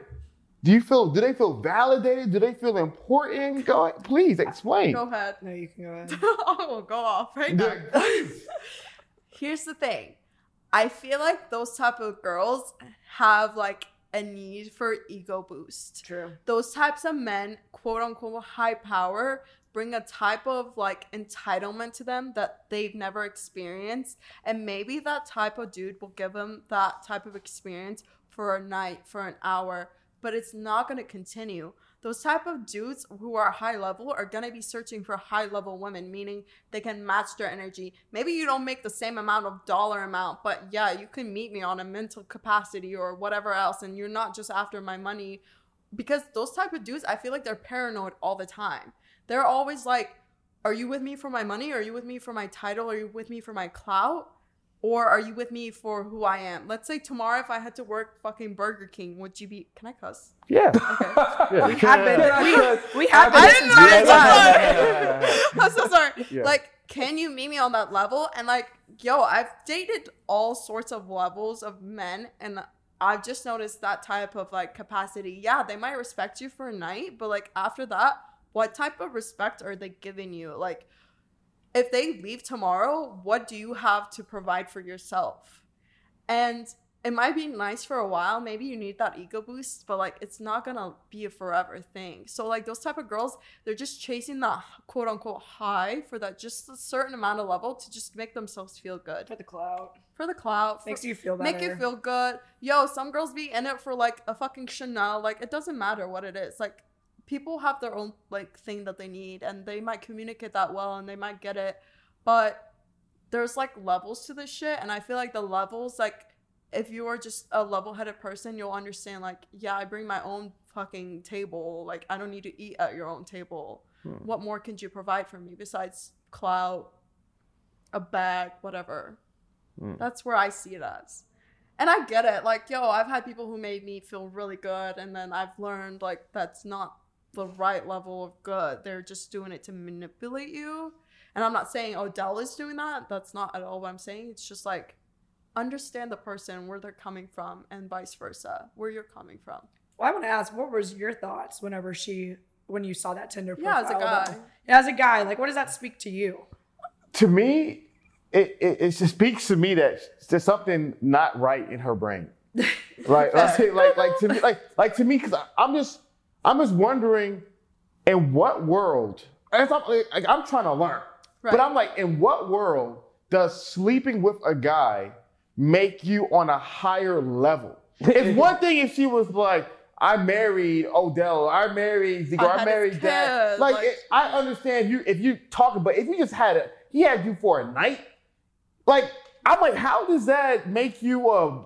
[SPEAKER 1] do you feel? Do they feel validated? Do they feel important? Go ahead, please explain.
[SPEAKER 3] Go ahead.
[SPEAKER 4] No, you can go ahead.
[SPEAKER 3] I will go off right now. Here's the thing. I feel like those type of girls have like a need for ego boost.
[SPEAKER 4] True.
[SPEAKER 3] Those types of men, quote unquote high power, bring a type of like entitlement to them that they've never experienced. And maybe that type of dude will give them that type of experience for a night, for an hour, but it's not going to continue. Those type of dudes who are high level are going to be searching for high level women, meaning they can match their energy. Maybe you don't make the same amount of dollar amount, but yeah, you can meet me on a mental capacity or whatever else, and you're not just after my money. Because those type of dudes, I feel like they're paranoid all the time. They're always like, Are you with me for my money? Are you with me for my title? Are you with me for my clout? Or are you with me for who I am? Let's say tomorrow, if I had to work fucking Burger King, would you be? Can I cuss?
[SPEAKER 1] Yeah.
[SPEAKER 2] yeah.
[SPEAKER 4] We have been,
[SPEAKER 2] Can I
[SPEAKER 4] we,
[SPEAKER 2] cuss?
[SPEAKER 4] we have been
[SPEAKER 3] I
[SPEAKER 4] this
[SPEAKER 3] didn't know
[SPEAKER 4] entire
[SPEAKER 3] I
[SPEAKER 4] time.
[SPEAKER 3] was I'm so sorry.
[SPEAKER 1] Yeah.
[SPEAKER 3] Like, can you meet me on that level? And like, yo, I've dated all sorts of levels of men, and I've just noticed that type of like capacity. Yeah, they might respect you for a night, but like after that, what type of respect are they giving you? Like, if they leave tomorrow, what do you have to provide for yourself? And it might be nice for a while. Maybe you need that ego boost, but like it's not gonna be a forever thing. So like those type of girls, they're just chasing that quote unquote high for that just a certain amount of level to just make themselves feel good
[SPEAKER 4] For the clout.
[SPEAKER 3] for the clout. For,
[SPEAKER 4] Makes you feel better.
[SPEAKER 3] make you feel good. Yo, some girls be in it for like a fucking Chanel. Like it doesn't matter what it is. Like people have their own like thing that they need, and they might communicate that well, and they might get it, but there's like levels to this shit, and I feel like the levels like if you are just a level-headed person, you'll understand like yeah, I bring my own fucking table. Like I don't need to eat at your own table.
[SPEAKER 1] Hmm.
[SPEAKER 3] What more can you provide for me besides clout, a bag, whatever?
[SPEAKER 1] Hmm.
[SPEAKER 3] That's where I see it as. And I get it. Like, yo, I've had people who made me feel really good, and then I've learned like that's not the right level of good. They're just doing it to manipulate you. And I'm not saying Odell is doing that. That's not at all what I'm saying. It's just like understand the person, where they're coming from, and vice versa, where you're coming from.
[SPEAKER 4] Well, I want to ask, what was your thoughts whenever she, when you saw that Tinder
[SPEAKER 3] Yeah, as a guy.
[SPEAKER 4] Yeah, as a guy, like, what does that speak to you?
[SPEAKER 1] to me, it, it, it just speaks to me that there's something not right in her brain. Right? like, like, like to me, like, like to me, because I'm just, I'm just wondering, in what world? As I'm, like, I'm trying to learn,
[SPEAKER 3] Right.
[SPEAKER 1] but I'm like, in what world does sleeping with a guy make you on a higher level? It's one thing if she was like. I married Odell. I married Zico.
[SPEAKER 3] I
[SPEAKER 1] I, married
[SPEAKER 3] Dad.
[SPEAKER 1] Like,
[SPEAKER 3] like-
[SPEAKER 1] it- I understand you if you talking, but if you just had a, he had you for a night. Like, I'm like, how does that make you uh,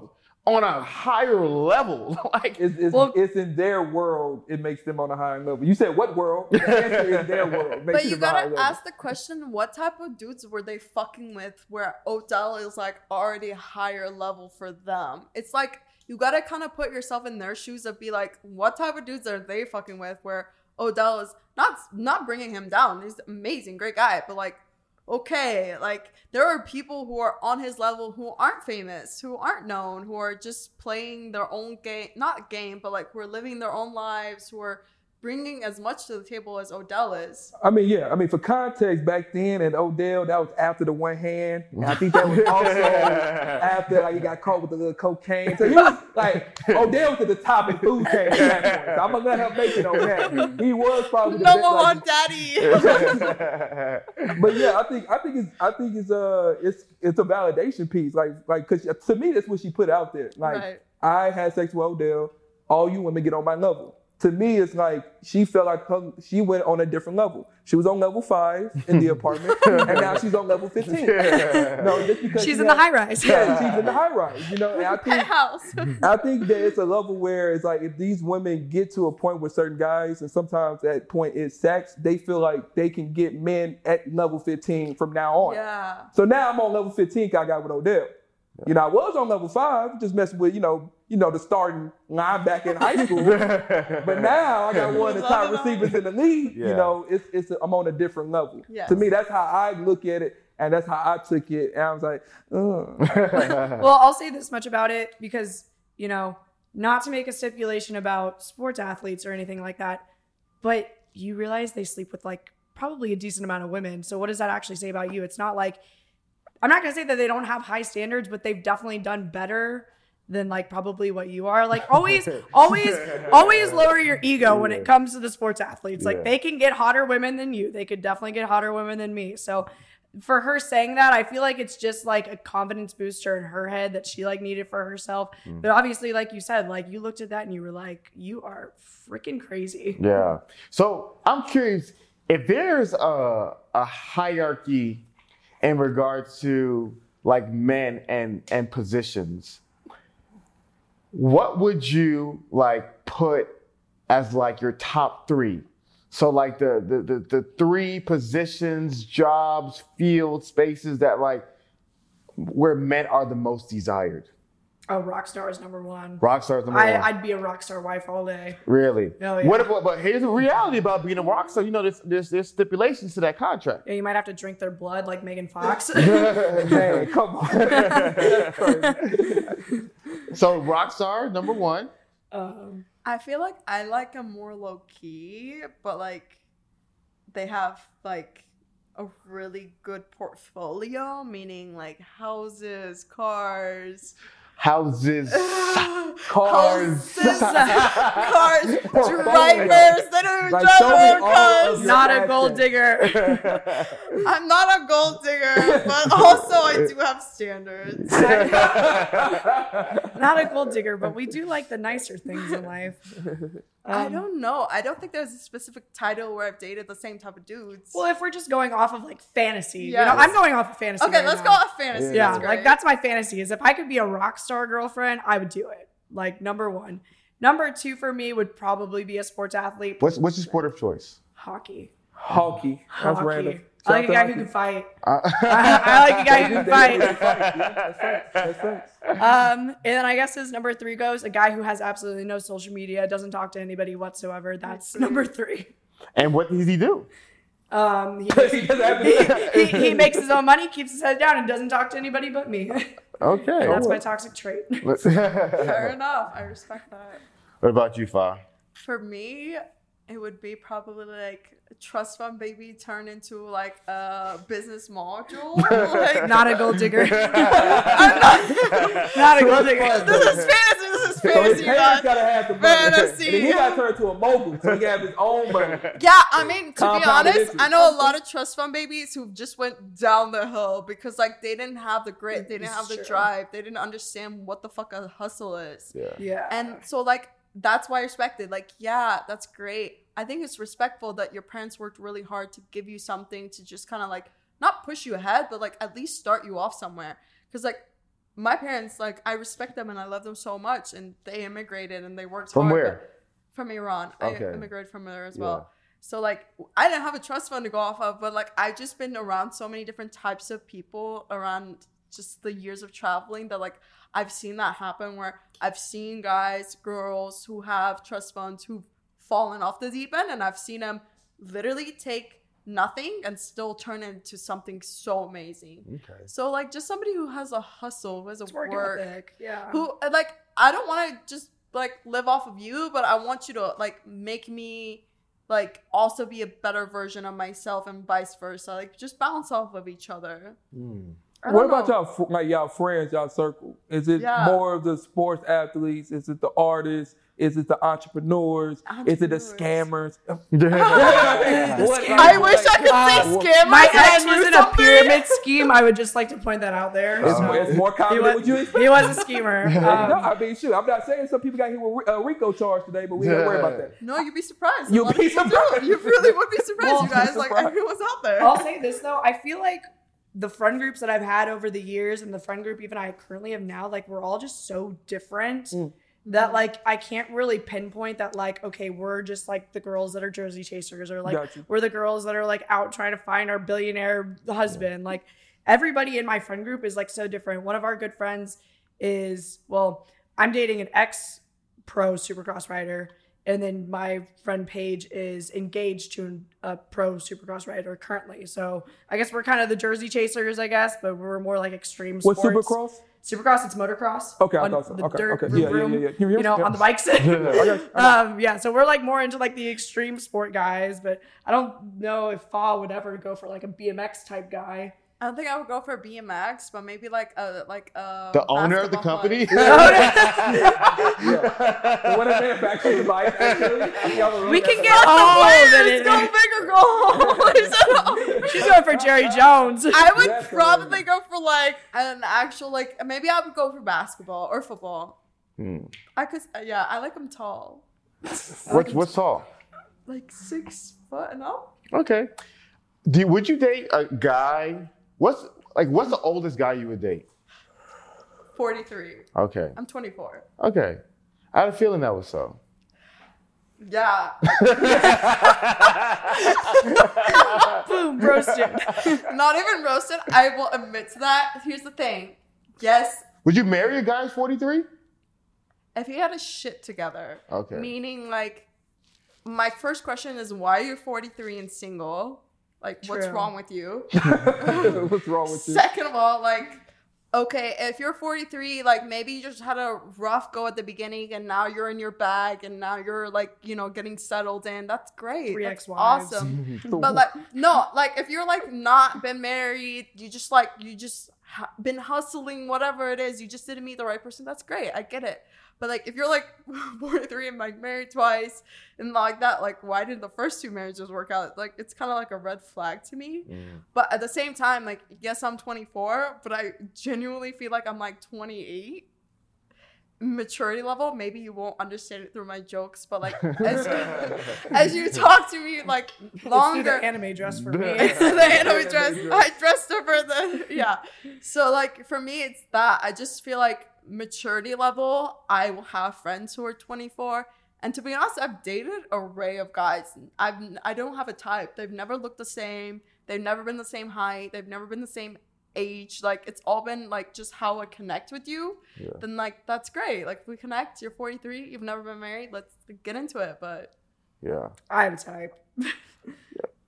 [SPEAKER 1] on a higher level? like,
[SPEAKER 2] It's, it's,
[SPEAKER 4] Well-
[SPEAKER 2] it's in their world. It makes them on a higher level. You said what world? The answer is their world. Makes
[SPEAKER 3] But you
[SPEAKER 2] them on a higher
[SPEAKER 3] gotta ask the question: What type of dudes were they fucking with? Where Odell is like already higher level for them. It's like you gotta kind of put yourself in their shoes of be like, what type of dudes are they fucking with? Where Odell is not not bringing him down. He's amazing, great guy, but like. Okay, like there are people who are on his level who aren't famous, who aren't known, who are just playing their own game, not game, but like who are living their own lives, who are bringing as much to the table as Odell is.
[SPEAKER 2] I mean, yeah. I mean, for context, back then and Odell, that was after the one hand. And I think that was also after like he got caught with the little cocaine. So he was like Odell was at the top in food chain at that point. So I'm gonna let him make it on that. He was probably the
[SPEAKER 3] Number
[SPEAKER 2] best, like,
[SPEAKER 3] one daddy.
[SPEAKER 2] but yeah, I think I think it's I think it's uh it's it's a validation piece. Like like because to me that's what she put out there. Like
[SPEAKER 3] Right.
[SPEAKER 2] I had sex with Odell. All you women get on my level. To me, it's like she felt like her, she went on a different level. She was on level five in the apartment, and now she's on level fifteen. No, just because
[SPEAKER 4] She's
[SPEAKER 2] she
[SPEAKER 4] in the high rise.
[SPEAKER 2] Yeah, she's in the high rise. You know, and I think
[SPEAKER 3] Penthouse.
[SPEAKER 2] I think that it's a level where it's like if these women get to a point with certain guys, and sometimes that point is sex, they feel like they can get men at level 15 from now on.
[SPEAKER 3] yeah.
[SPEAKER 2] So now I'm on level fifteen. I got with Odell. You know, I was on level five, just messing with, you know, you know, the starting linebacker in high school. but now I got one of the top receivers in the league. You know, it's it's I'm on a different level.
[SPEAKER 3] Yes.
[SPEAKER 2] To me, that's how I look at it, and that's how I took it. And I was like, Ugh.
[SPEAKER 4] Well, I'll say this much about it because, you know, not to make a stipulation about sports athletes or anything like that, but you realize they sleep with like probably a decent amount of women. So what does that actually say about you? It's not like I'm not gonna say that they don't have high standards, but they've definitely done better than like probably what you are. Like always, always, always lower your ego when it comes to the sports athletes. Like
[SPEAKER 1] Yeah.
[SPEAKER 4] they can get hotter women than you. They could definitely get hotter women than me. So for her saying that, I feel like it's just like a confidence booster in her head that she like needed for herself. Mm. But obviously, like you said, like you looked at that and you were like, you are freaking crazy.
[SPEAKER 1] Yeah. So I'm curious if there's a, a hierarchy in regards to like men and and positions. What would you like put as like your top three? So like the the the, the three positions, jobs, field spaces that like where men are the most desired.
[SPEAKER 4] Oh, rock star is number one.
[SPEAKER 1] Rock star is number
[SPEAKER 4] I,
[SPEAKER 1] one.
[SPEAKER 4] I'd be a rock star wife all day.
[SPEAKER 1] Really?
[SPEAKER 4] Oh, yeah.
[SPEAKER 1] What about, but here's the reality about being a rock star. You know, there's, there's, there's stipulations to that contract.
[SPEAKER 4] Yeah, you might have to drink their blood like Megan Fox.
[SPEAKER 2] man, come on.
[SPEAKER 1] So rock star, number one.
[SPEAKER 4] um,
[SPEAKER 3] I feel like I like them more low key, but like they have like a really good portfolio, meaning like houses, cars,
[SPEAKER 1] houses,
[SPEAKER 3] Cars,
[SPEAKER 1] cars.
[SPEAKER 3] cars, drivers. They don't even
[SPEAKER 2] Like,
[SPEAKER 3] drive
[SPEAKER 2] show
[SPEAKER 3] their
[SPEAKER 2] all
[SPEAKER 3] cars.
[SPEAKER 4] Not a gold digger.
[SPEAKER 3] I'm not a gold digger, but also I do have standards.
[SPEAKER 4] Not a gold digger, but we do like the nicer things in life.
[SPEAKER 3] I
[SPEAKER 4] Um,
[SPEAKER 3] don't know. I don't think there's a specific title where I've dated the same type of dudes.
[SPEAKER 4] Well, if we're just going off of like fantasy, you know, I'm going off of fantasy.
[SPEAKER 3] okay,
[SPEAKER 4] right
[SPEAKER 3] let's
[SPEAKER 4] now.
[SPEAKER 3] go off fantasy.
[SPEAKER 4] Yeah,
[SPEAKER 3] That's
[SPEAKER 4] like that's my fantasy. Is if I could be a rock star girlfriend, I would do it. Like number one. Number two for me would probably be a sports athlete.
[SPEAKER 1] What's what's your sport of choice?
[SPEAKER 4] hockey?
[SPEAKER 2] Honky. That's
[SPEAKER 4] Hockey.
[SPEAKER 2] random.
[SPEAKER 4] I like a guy
[SPEAKER 2] out
[SPEAKER 4] who can fight.
[SPEAKER 1] Uh,
[SPEAKER 4] I like a guy who can fight.
[SPEAKER 2] That's facts. That's facts.
[SPEAKER 4] Um, and then I guess as number three goes, a guy who has absolutely no social media, doesn't talk to anybody whatsoever. That's number three.
[SPEAKER 1] and what does he do?
[SPEAKER 4] Um, he,
[SPEAKER 2] He doesn't have to-
[SPEAKER 4] he, he makes his own money, keeps his head down, and doesn't talk to anybody but me.
[SPEAKER 1] Okay.
[SPEAKER 4] That's my toxic trait.
[SPEAKER 3] Fair enough. I respect that.
[SPEAKER 1] what about you, Fa?
[SPEAKER 3] For me, it would be probably like a trust fund baby turn into like a business module. like,
[SPEAKER 4] Not a gold digger.
[SPEAKER 3] I'm not.
[SPEAKER 4] Not a gold digger.
[SPEAKER 3] this is fantasy. This is
[SPEAKER 2] So his
[SPEAKER 3] fantasy,
[SPEAKER 2] parents gotta have the money.
[SPEAKER 3] Fantasy.
[SPEAKER 2] And then he got turned to a mogul, so he can have his own money.
[SPEAKER 3] Yeah, I mean, to be honest,
[SPEAKER 2] interest.
[SPEAKER 3] I know a lot of trust fund babies who just went down the hill because like they didn't have the grit, they didn't
[SPEAKER 4] This
[SPEAKER 3] have the
[SPEAKER 4] true.
[SPEAKER 3] drive, they didn't understand what the fuck a hustle is.
[SPEAKER 1] Yeah.
[SPEAKER 4] Yeah.
[SPEAKER 3] And so like that's why I respect it. Like, yeah, that's great. I think it's respectful that your parents worked really hard to give you something to just kind of like not push you ahead, but like at least start you off somewhere. Cause like my parents, like I respect them and I love them so much, and they immigrated and they worked
[SPEAKER 1] From
[SPEAKER 3] hard.
[SPEAKER 1] where?
[SPEAKER 3] From Iran.
[SPEAKER 1] Okay.
[SPEAKER 3] I immigrated from there as well. Yeah. So like I didn't have a trust fund to go off of, but like I've just been around so many different types of people around just the years of traveling that like I've seen that happen where I've seen guys, girls who have trust funds who've fallen off the deep end and I've seen them literally take nothing and still turn into something so amazing.
[SPEAKER 1] Okay.
[SPEAKER 3] So like just somebody who has a hustle, who has a
[SPEAKER 4] It's work
[SPEAKER 3] work,
[SPEAKER 4] ethic. Yeah.
[SPEAKER 3] who uh, like I don't want to just like live off of you, but I want you to like make me like also be a better version of myself and vice versa. Like just bounce off of each other.
[SPEAKER 1] Mm.
[SPEAKER 3] I
[SPEAKER 2] What about
[SPEAKER 3] know.
[SPEAKER 2] y'all, like y'all friends, y'all circle? Is it
[SPEAKER 3] Yeah.
[SPEAKER 2] more of the sports athletes? Is it the artists? Is it the entrepreneurs? Is it the scammers? What-
[SPEAKER 3] I wish I could
[SPEAKER 4] Uh,
[SPEAKER 3] say scammers.
[SPEAKER 4] My ex was in a pyramid scheme. I would just like to point that out there.
[SPEAKER 2] It's,
[SPEAKER 1] Uh,
[SPEAKER 2] more, it's more
[SPEAKER 4] he,
[SPEAKER 2] common than what
[SPEAKER 4] was,
[SPEAKER 2] you expect.
[SPEAKER 4] he was a schemer.
[SPEAKER 2] no,
[SPEAKER 4] Um,
[SPEAKER 2] I mean, shoot, I'm not saying some people got hit with a RICO charge today, but we don't worry about that.
[SPEAKER 3] No, you'd be surprised.
[SPEAKER 2] You'd be
[SPEAKER 3] people do.
[SPEAKER 2] surprised.
[SPEAKER 3] You really would be surprised,
[SPEAKER 4] Well,
[SPEAKER 3] you guys. Like everyone's out there.
[SPEAKER 4] I'll say this though, I feel like the friend groups that I've had over the years and the friend group even I currently have now, like we're all just so different
[SPEAKER 2] Mm.
[SPEAKER 4] that like I can't really pinpoint that like, okay, we're just like the girls that are Jersey chasers or like
[SPEAKER 2] Got you.
[SPEAKER 4] we're the girls that are like out trying to find our billionaire husband. Like everybody in my friend group is like so different. One of our good friends is well, I'm dating an ex pro supercross rider. And then my friend Paige is engaged to a pro supercross rider currently. So I guess we're kind of the Jersey chasers, I guess, but we're more like extreme
[SPEAKER 2] What's
[SPEAKER 4] sports.
[SPEAKER 2] Supercross?
[SPEAKER 4] Supercross, it's motocross.
[SPEAKER 2] Okay, I thought so.
[SPEAKER 4] The
[SPEAKER 2] Okay,
[SPEAKER 4] dirt
[SPEAKER 2] okay.
[SPEAKER 4] room,
[SPEAKER 2] Yeah, yeah,
[SPEAKER 4] room,
[SPEAKER 2] yeah, yeah. Can you
[SPEAKER 4] know,
[SPEAKER 2] me?
[SPEAKER 4] on the
[SPEAKER 2] Yeah.
[SPEAKER 4] bikes.
[SPEAKER 2] Okay.
[SPEAKER 4] um, yeah, so we're like more into like the extreme sport guys, but I don't know if Fa would ever go for like a BMX type guy.
[SPEAKER 3] I don't think I would go for BMX, but maybe like a like a
[SPEAKER 1] The owner of the
[SPEAKER 3] basketball
[SPEAKER 1] company?
[SPEAKER 3] one.
[SPEAKER 2] yeah. What a manufacturer life, actually. Y'all
[SPEAKER 4] We can get
[SPEAKER 3] Fuck the
[SPEAKER 4] all of
[SPEAKER 3] players,
[SPEAKER 4] it.
[SPEAKER 3] go big or go home. He
[SPEAKER 4] She's going for Jerry Jones.
[SPEAKER 3] I would
[SPEAKER 2] That's
[SPEAKER 3] probably go for like an actual like maybe I would go for basketball or football.
[SPEAKER 1] Hmm.
[SPEAKER 3] I could yeah I like them tall,
[SPEAKER 1] What's what's tall?
[SPEAKER 3] like six foot and up.
[SPEAKER 1] Okay. Do would you date a guy? What's like what's the oldest guy you would date?
[SPEAKER 3] Forty three.
[SPEAKER 1] Okay.
[SPEAKER 3] I'm twenty four.
[SPEAKER 1] Okay. I had a feeling that was so.
[SPEAKER 3] Yeah.
[SPEAKER 4] Boom, roasted.
[SPEAKER 3] Not even roasted. I will admit to that. Here's the thing. Yes,
[SPEAKER 1] Would you marry a guy 43?
[SPEAKER 3] if he had a shit together.
[SPEAKER 1] Okay.
[SPEAKER 3] Meaning like my first question is why are you 43 and single? Like what's wrong with you?
[SPEAKER 2] What's wrong with you?
[SPEAKER 3] Second of all, like, okay, if you're 43, like maybe you just had a rough go at the beginning and now you're in your bag and now you're like, you know, getting settled in. That's great.
[SPEAKER 4] Three
[SPEAKER 3] That's
[SPEAKER 4] ex-wives.
[SPEAKER 3] awesome. but like, no, like if you're like not been married, you just like, you just ha- been hustling, whatever it is, you just didn't meet the right person. That's great. I get it. But like, if you're like 43 and like married twice and like that, like, why did the first two marriages work out? Like, it's kind of like a red flag to me.
[SPEAKER 1] Mm.
[SPEAKER 3] But at the same time, like, yes, I'm 24, but I genuinely feel like I'm like 28. Maturity level, maybe you won't understand it through my jokes, but like as, as you talk to me like longer,
[SPEAKER 4] the anime dress for me.
[SPEAKER 3] it's the anime dress. I dressed her for the yeah. So like for me, it's that I just feel like maturity level. I will have friends who are 24, and to be honest, I've dated an array of guys. I've I don't have a type. They've never looked the same. They've never been the same height. They've never been the same age. Like it's all been like just how I connect with you.
[SPEAKER 1] Yeah.
[SPEAKER 3] Then like that's great. Like if we connect. You're 43. You've never been married. Let's get into it. But
[SPEAKER 1] Yeah.
[SPEAKER 4] I have a type.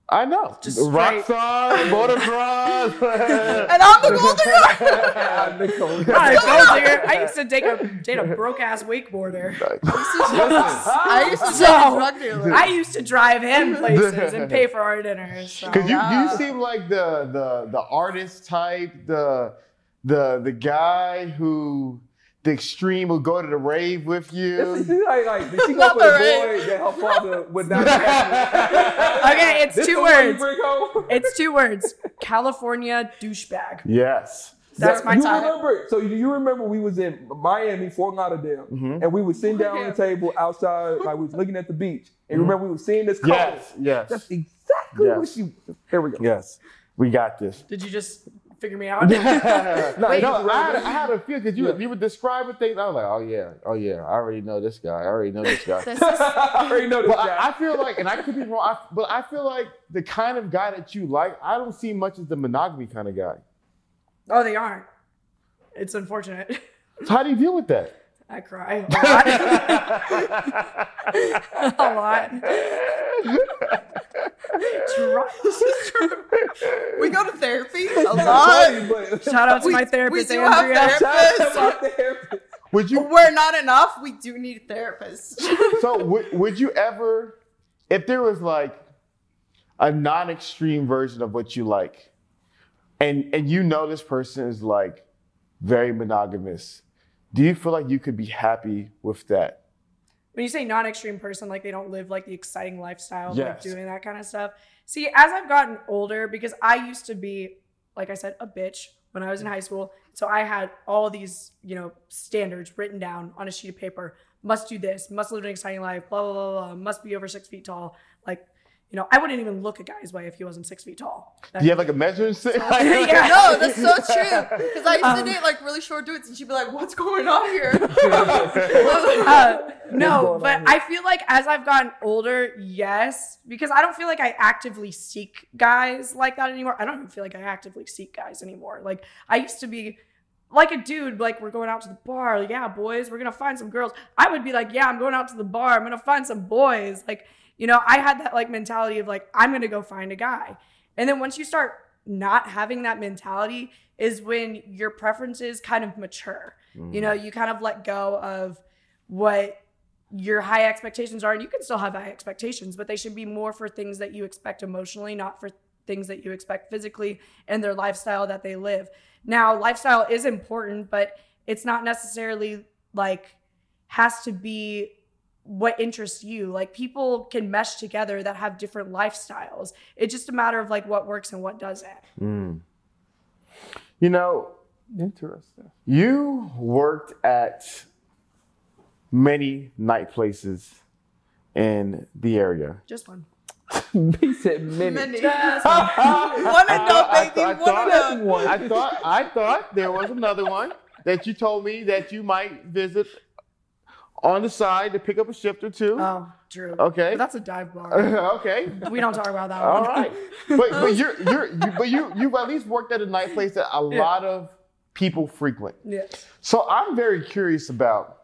[SPEAKER 1] I know.
[SPEAKER 4] Just
[SPEAKER 1] Rock
[SPEAKER 4] straight-
[SPEAKER 1] star, motocross.
[SPEAKER 3] and I'm the gold digger.
[SPEAKER 2] I'm the coach.
[SPEAKER 4] I, gold digger. I used to date a date a broke ass wakeboarder.
[SPEAKER 3] I used to
[SPEAKER 4] So,
[SPEAKER 3] date a drug dealer.
[SPEAKER 4] I used to drive him places and pay for our dinners. So.
[SPEAKER 1] Cause you, you seem like the the the artist type, the the the guy who the extreme will go to the rave with you.
[SPEAKER 2] This is
[SPEAKER 1] you.
[SPEAKER 2] like, like, did she go for the
[SPEAKER 3] the
[SPEAKER 2] boy that her father would not
[SPEAKER 4] Okay, it's
[SPEAKER 2] This
[SPEAKER 4] two
[SPEAKER 2] the one you
[SPEAKER 4] words.
[SPEAKER 2] bring home?
[SPEAKER 4] It's two words. California douchebag.
[SPEAKER 1] Yes.
[SPEAKER 4] That's my
[SPEAKER 2] you
[SPEAKER 4] type.
[SPEAKER 2] remember? So do you remember we was in Miami, Fort Lauderdale,
[SPEAKER 1] Mhm.
[SPEAKER 2] and we was sitting down on the table outside, like we was looking at the beach, and you remember we was seeing this couple.
[SPEAKER 1] Yes. Yes.
[SPEAKER 2] That's exactly
[SPEAKER 1] Yes.
[SPEAKER 2] what she. Here we go.
[SPEAKER 1] Yes. We got this.
[SPEAKER 4] Did you just figure me out?
[SPEAKER 1] no,
[SPEAKER 2] Wait.
[SPEAKER 1] no, I had, I had a feel because you,
[SPEAKER 2] Yeah.
[SPEAKER 1] you were describing things. I was like, oh yeah, oh yeah, I already know this guy. I already know this guy.
[SPEAKER 3] Is
[SPEAKER 2] I already know this
[SPEAKER 1] But
[SPEAKER 2] guy.
[SPEAKER 1] I, I feel like, and I could be wrong, I, but I feel like the kind of guy that you like, I don't see much as the monogamy kind of guy.
[SPEAKER 4] oh, they aren't. It's unfortunate.
[SPEAKER 1] So how do you deal with that?
[SPEAKER 4] I cry a lot. a lot. Try-
[SPEAKER 3] we go to therapy a lot.
[SPEAKER 2] funny, but-
[SPEAKER 4] Shout out to
[SPEAKER 3] We-
[SPEAKER 4] my
[SPEAKER 3] we
[SPEAKER 4] therapist,
[SPEAKER 3] do have
[SPEAKER 4] Andrea.
[SPEAKER 3] therapists.
[SPEAKER 2] Shout out to my therapist.
[SPEAKER 1] Would you?
[SPEAKER 3] We're not enough. We do need therapists.
[SPEAKER 1] So would, would you ever, if there was like a non-extreme version of what you like, and and you know this person is like very monogamous, do you feel like you could be happy with that?
[SPEAKER 4] When you say non-extreme person, like they don't live like the exciting lifestyle, of, like doing that kind of stuff. See, as I've gotten older, because I used to be, like I said, a bitch when I was in high school. So I had all these, you know, standards written down on a sheet of paper. Must do this, must live an exciting life, blah, blah, blah, blah, must be over six feet tall. Like, you know, I wouldn't even look a guy's way if he wasn't six feet tall.
[SPEAKER 1] Do you have like a measuring stick?
[SPEAKER 4] Yeah.
[SPEAKER 3] no, that's so true. Because I used to
[SPEAKER 4] Um,
[SPEAKER 3] date like really short dudes, and she'd be like, "What's going on here?"
[SPEAKER 4] Uh, no, but I feel like as I've gotten older, yes, because I don't feel like I actively seek guys like that anymore. I don't even feel like I actively seek guys anymore. Like I used to be like a dude, like we're going out to the bar, like, yeah, boys, we're gonna find some girls. I would be like, yeah, I'm going out to the bar, I'm gonna find some boys. Like, you know, I had that like mentality of like, I'm gonna go find a guy. And then once you start not having that mentality, is when your preferences kind of mature. You know, mm. you kind of let go of what your high expectations are and you can still have high expectations but they should be more for things that you expect emotionally not for things that you expect physically and their lifestyle that they live now lifestyle is important but it's not necessarily like has to be what interests you like people can mesh together that have different lifestyles it's just a matter of like what works and what doesn't
[SPEAKER 1] Mm. You know,
[SPEAKER 2] Interesting.
[SPEAKER 1] you worked at many night places in the area.
[SPEAKER 4] just one
[SPEAKER 2] he said many.
[SPEAKER 3] Many.
[SPEAKER 1] I
[SPEAKER 3] One and
[SPEAKER 1] thought-
[SPEAKER 3] done,
[SPEAKER 1] I
[SPEAKER 3] baby.
[SPEAKER 1] thought- I thought-
[SPEAKER 3] and done.
[SPEAKER 2] one.
[SPEAKER 1] I thought I thought there was another one that you told me that you might visit on the side to pick up a shift or two.
[SPEAKER 4] oh true
[SPEAKER 1] Okay.
[SPEAKER 4] but that's a dive bar
[SPEAKER 1] okay.
[SPEAKER 4] we don't talk about that
[SPEAKER 1] All
[SPEAKER 4] one
[SPEAKER 1] right. But but you're you're you, but you you've at least worked at a night place that a
[SPEAKER 4] Yeah.
[SPEAKER 1] lot of people frequent.
[SPEAKER 4] yes
[SPEAKER 1] So I'm very curious about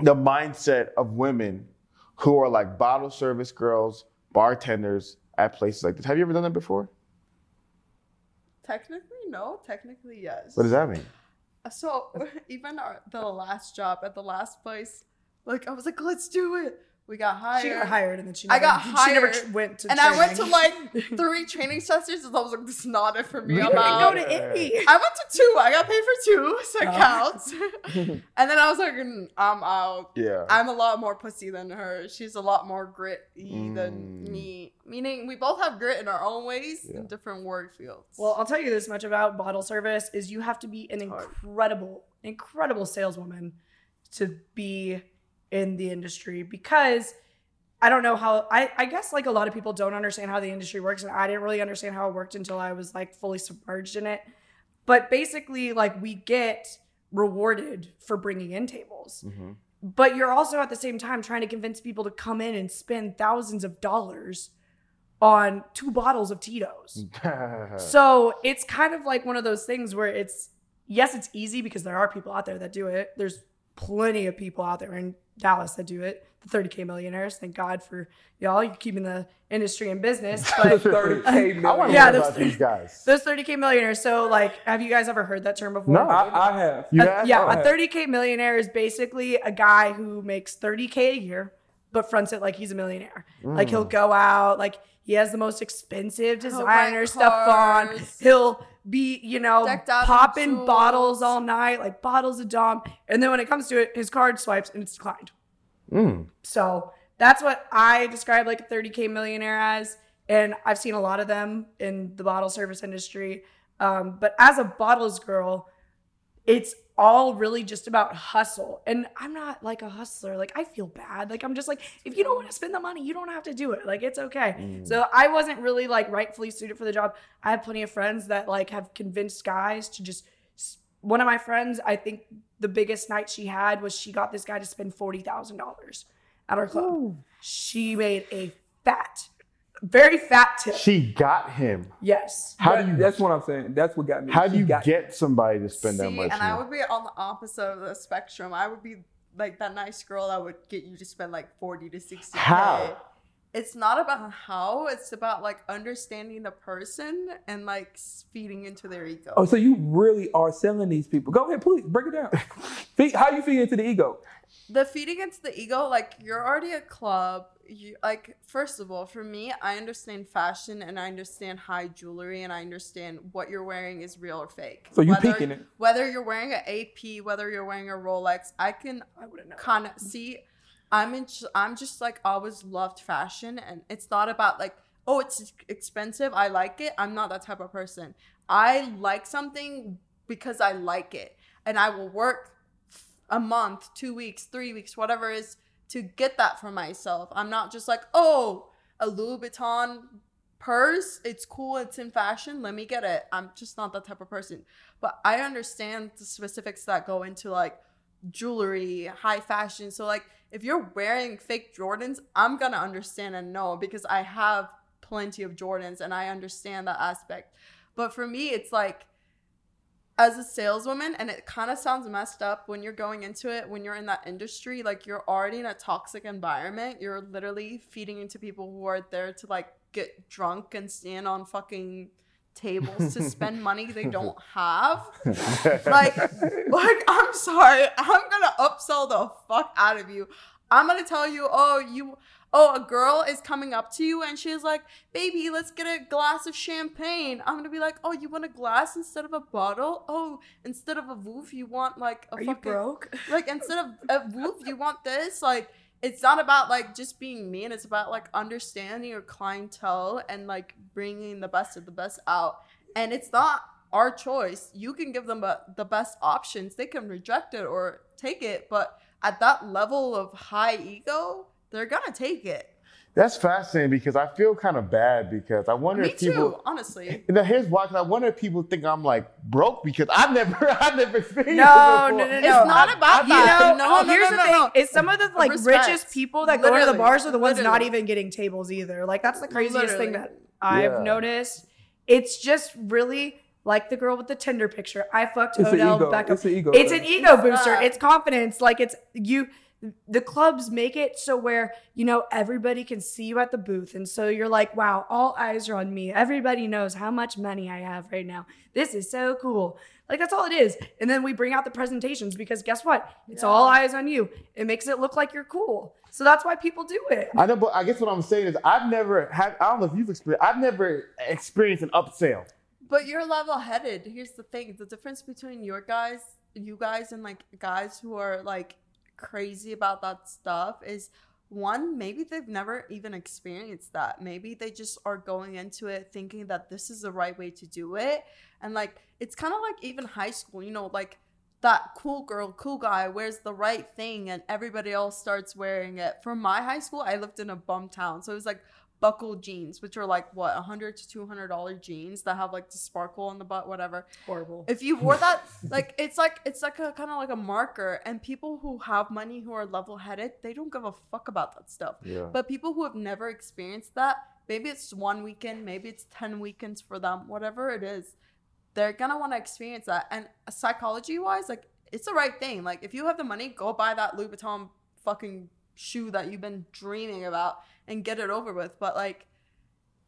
[SPEAKER 1] the mindset of women who are like bottle service girls, bartenders at places like this. Have you ever done that before?
[SPEAKER 3] Technically, no. Technically, yes.
[SPEAKER 1] What does that mean?
[SPEAKER 3] So even our, the last job at the last place, like I was like, let's do it. We got hired.
[SPEAKER 4] She got hired and then she
[SPEAKER 3] I
[SPEAKER 4] never,
[SPEAKER 3] got
[SPEAKER 4] she never tr- went to
[SPEAKER 3] and I went to like three training sessions, and I was like, "This is not it for me."
[SPEAKER 2] You
[SPEAKER 3] I'm
[SPEAKER 2] didn't
[SPEAKER 3] out.
[SPEAKER 4] go to Indy.
[SPEAKER 3] I went to two. I got paid for two, so it
[SPEAKER 4] Oh.
[SPEAKER 3] counts. and then I was like, "Mm, "I'm out."
[SPEAKER 1] Yeah.
[SPEAKER 3] I'm a lot more pussy than her. She's a lot more gritty than
[SPEAKER 1] Mm.
[SPEAKER 3] me. Meaning, we both have grit in our own ways
[SPEAKER 1] Yeah.
[SPEAKER 3] in different work fields.
[SPEAKER 4] Well, I'll tell you this much about bottle service is you have to be an incredible, incredible saleswoman to be in the industry because I don't know how I, I guess like a lot of people don't understand how the industry works and I didn't really understand how it worked until I was like fully submerged in it. But basically like we get rewarded for bringing in tables.
[SPEAKER 1] Mhm.
[SPEAKER 4] But you're also at the same time trying to convince people to come in and spend thousands of dollars on two bottles of Tito's. So it's kind of like one of those things where it's yes, it's easy because there are people out there that do it. There's plenty of people out there in Dallas that do it. The 30k millionaires. Thank God for y'all. You're keeping the industry in business. But
[SPEAKER 2] 30K
[SPEAKER 1] I want to
[SPEAKER 4] Yeah,
[SPEAKER 1] yeah,
[SPEAKER 4] those-
[SPEAKER 1] about these guys.
[SPEAKER 4] those 30k millionaires. So like, have you guys ever heard that term before?
[SPEAKER 1] No.
[SPEAKER 2] I, I have.
[SPEAKER 4] A-
[SPEAKER 1] have?
[SPEAKER 4] yeah,
[SPEAKER 1] Oh,
[SPEAKER 4] a 30k millionaire is basically a guy who makes 30k a year, but fronts it like he's a millionaire. Like
[SPEAKER 1] Mm.
[SPEAKER 4] he'll go out, like he has the most expensive
[SPEAKER 3] He'll rent
[SPEAKER 4] designer stuff on. He'll be, you know,
[SPEAKER 3] Decked out in
[SPEAKER 4] popping bottles all night, like bottles of Dom. And then when it comes to it, his card swipes and it's declined.
[SPEAKER 1] Mm.
[SPEAKER 4] So that's what I describe like a 30k millionaire as. And I've seen a lot of them in the bottle service industry. Um, but as a bottles girl, it's all really just about hustle. And I'm not like a hustler. Like I feel bad. Like I'm just like, if you don't want to spend the money, you don't have to do it. Like it's okay.
[SPEAKER 1] Mm.
[SPEAKER 4] So I wasn't really like rightfully suited for the job. I have plenty of friends that like have convinced guys to just one of my friends, I think the biggest night she had was she got this guy to spend forty thousand dollars at our club. She made a fat, very fat tip.
[SPEAKER 1] She got him.
[SPEAKER 4] yes.
[SPEAKER 1] How
[SPEAKER 2] That-
[SPEAKER 1] do you
[SPEAKER 2] That's what I'm saying. That's what got me.
[SPEAKER 1] how do you
[SPEAKER 2] got-
[SPEAKER 1] get somebody to spend that
[SPEAKER 3] See,
[SPEAKER 1] much?
[SPEAKER 3] and I would be on the opposite of the spectrum. I would be like that nice girl that would get you to spend like 40 to 60
[SPEAKER 1] How?
[SPEAKER 3] It's not about how, it's about like understanding the person and like feeding into their ego.
[SPEAKER 2] Oh, so you really are selling these people? Go ahead, please break it down. Feed- How you feed into the ego?
[SPEAKER 3] the feeding into the ego like you're already a club you like first of all for me i understand fashion and i understand high jewelry and i understand what you're wearing is real or fake
[SPEAKER 2] So you
[SPEAKER 3] whether,
[SPEAKER 2] peeking it.
[SPEAKER 3] whether you're wearing an ap whether you're wearing a rolex i can
[SPEAKER 4] I wouldn't know.
[SPEAKER 3] kind of see i'm in i'm just like always loved fashion and it's not about like oh it's expensive i like it. I'm not that type of person. I like something because i like it and i will work a month two weeks three weeks whatever is to get that for myself. I'm not just like oh a louis vuitton purse it's cool it's in fashion let me get it. I'm just not that type of person. But i understand the specifics that go into like jewelry, high fashion. So like if you're wearing fake Jordans, I'm gonna understand and know because I have plenty of Jordans and I understand that aspect. But for me, it's like as a saleswoman, and it kind of sounds messed up when you're going into it, when you're in that industry, like you're already in a toxic environment. You're literally feeding into people who are there to like get drunk and stand on fucking tables to spend money they don't have. Like like i'm sorry. I'm gonna upsell the fuck out of you. I'm gonna tell you oh you oh a girl is coming up to you and she's like baby let's get a glass of champagne. I'm gonna be like oh you want a glass instead of a bottle? Oh instead of a woof you want like a
[SPEAKER 4] Are you broke?
[SPEAKER 3] like instead of a woof you want this? Like it's not about like just being mean it's about like understanding your clientele and like bringing the best of the best out. And it's not our choice. You can give them a, the best options. They can reject it or take it but at that level of high ego they're gonna take it
[SPEAKER 1] That's fascinating because I feel kind of bad because I wonder
[SPEAKER 3] me
[SPEAKER 1] if people.
[SPEAKER 3] too honestly
[SPEAKER 1] Now here's why. 'cause I wonder if people think I'm like broke because I've never, I've never experienced
[SPEAKER 4] No,
[SPEAKER 1] it before.
[SPEAKER 4] no, no,
[SPEAKER 3] it's not
[SPEAKER 1] I-
[SPEAKER 3] about
[SPEAKER 1] I-
[SPEAKER 3] that
[SPEAKER 4] You know, oh,
[SPEAKER 3] no no
[SPEAKER 4] here's
[SPEAKER 3] no,
[SPEAKER 4] the
[SPEAKER 3] no,
[SPEAKER 4] thing:
[SPEAKER 3] no.
[SPEAKER 4] is some of the like
[SPEAKER 3] Respect.
[SPEAKER 4] richest people that go to the bars are the ones not even getting tables either. Like that's the craziest thing that I've
[SPEAKER 1] Yeah.
[SPEAKER 4] noticed. It's just really like the girl with the Tinder picture. I fucked
[SPEAKER 2] It's
[SPEAKER 4] Odell
[SPEAKER 2] ego.
[SPEAKER 4] Beckham.
[SPEAKER 2] It's an ego.
[SPEAKER 4] It's an ego booster.
[SPEAKER 3] not.
[SPEAKER 4] It's confidence. Like it's you. The clubs make it so where you know everybody can see you at the booth, and so you're like, "Wow, all eyes are on me. Everybody knows how much money I have right now. This is so cool." Like that's all it is. And then we bring out the presentations because guess what? It's all eyes on you. It makes it look like you're cool. So that's why people do it.
[SPEAKER 1] I know, but I guess what I'm saying is I've never had. I don't know if you've experienced. I've never experienced an upsell.
[SPEAKER 3] But you're level headed. Here's the thing: the difference between your guys, you guys, and like guys who are like crazy about that stuff is one, maybe they've never even experienced that. Maybe they just are going into it thinking that this is the right way to do it. And like it's kind of like even high school, you know, like that cool girl, cool guy wears the right thing and everybody else starts wearing it. For my high school, I lived in a bum town. So it was like buckle jeans, which are like what, a 100 to 200 dollar jeans that have like the sparkle on the butt, whatever.
[SPEAKER 4] Horrible.
[SPEAKER 3] If you wore that, like it's like it's like a kind of like a marker. And people who have money who are level headed, they don't give a fuck about that stuff.
[SPEAKER 1] Yeah.
[SPEAKER 3] But people who have never experienced that, maybe it's one weekend, maybe it's 10 weekends for them, whatever it is, they're gonna want to experience that. And psychology wise, like it's the right thing. Like if you have the money, go buy that Louis Vuitton fucking shoe that you've been dreaming about and get it over with. But like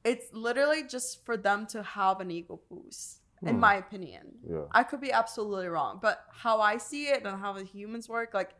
[SPEAKER 3] it's literally just for them to have an ego boost, in
[SPEAKER 1] Hmm.
[SPEAKER 3] my opinion.
[SPEAKER 1] Yeah.
[SPEAKER 3] I could be absolutely wrong, but how I see it and how the humans work, like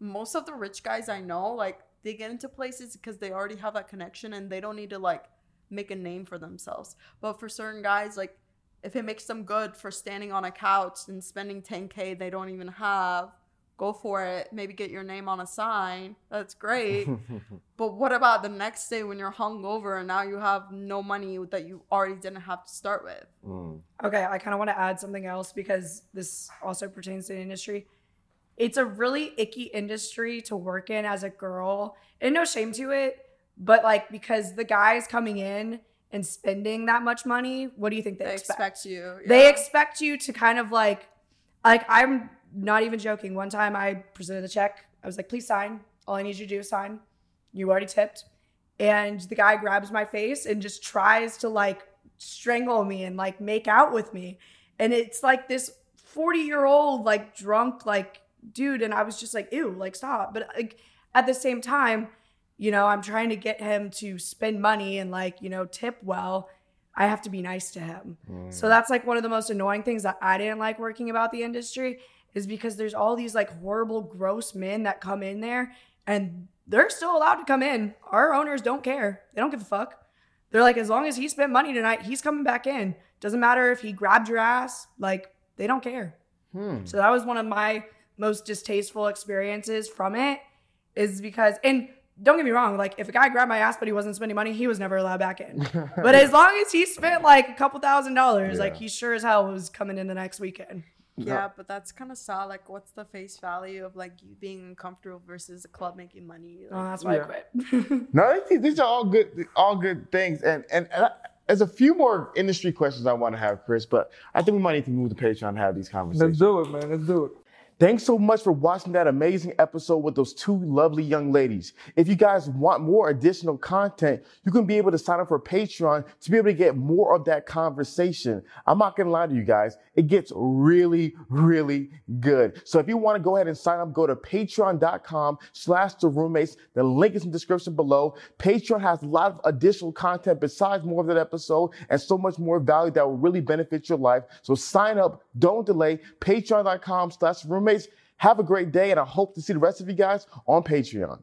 [SPEAKER 3] most of the rich guys I know, like they get into places because they already have that connection and they don't need to like make a name for themselves. But for certain guys, like if it makes them good for standing on a couch and spending 10k they don't even have, go for it. Maybe get your name on a sign. That's great. but what about the next day when you're hungover and now you have no money that you already didn't have to start with?
[SPEAKER 1] Mm.
[SPEAKER 4] Okay, I kind of want to add something else because this also pertains to the industry. It's a really icky industry to work in as a girl, and no shame to it, but like because the guys coming in and spending that much money, what do you think they,
[SPEAKER 3] They
[SPEAKER 4] expect?
[SPEAKER 3] expect you.
[SPEAKER 4] They expect you to kind of like, like I'm not even joking. One time I presented a check. I was like, please sign. All I need you to do is sign. You already tipped. And the guy grabs my face and just tries to like strangle me and like make out with me. And it's like this 40 year old, like drunk, like dude. And I was just like, ew, like stop. But like at the same time, you know, I'm trying to get him to spend money and like, you know, tip well. I have to be nice to him. Hmm. So that's like one of the most annoying things that I didn't like working about the industry is because there's all these like horrible, gross men that come in there and they're still allowed to come in. Our owners don't care. They don't give a fuck. They're like, as long as he spent money tonight, he's coming back in. Doesn't matter if he grabbed your ass. Like, they don't care.
[SPEAKER 1] Hmm.
[SPEAKER 4] So that was one of my most distasteful experiences from it, is because, and don't get me wrong, like if a guy grabbed my ass but he wasn't spending money, he was never allowed back in. but as long as he spent like a couple thousand dollars, like
[SPEAKER 1] Yeah.
[SPEAKER 4] he sure as hell was coming in the next weekend.
[SPEAKER 3] Yeah, but that's kind of sad. Like, what's the face value of like you being uncomfortable versus a club making money?
[SPEAKER 4] Oh, that's why
[SPEAKER 1] Yeah.
[SPEAKER 4] I quit.
[SPEAKER 1] No, these, these are all good, all good things. And and, and I, there's a few more industry questions I want to have, Chris, but I think we might need to move to Patreon and have these conversations.
[SPEAKER 2] Let's do it, man. Let's do it.
[SPEAKER 1] Thanks so much for watching that amazing episode with those two lovely young ladies. If you guys want more additional content, you can be able to sign up for Patreon to be able to get more of that conversation. I'm not gonna lie to you guys, it gets really, really good. So if you want to go ahead and sign up, go to patreon.com slash the roommates. The link is in the description below. Patreon has a lot of additional content besides more of that episode and so much more value that will really benefit your life. So sign up, don't delay. Patreon.com slash roommates. Have a great day, and I hope to see the rest of you guys on Patreon.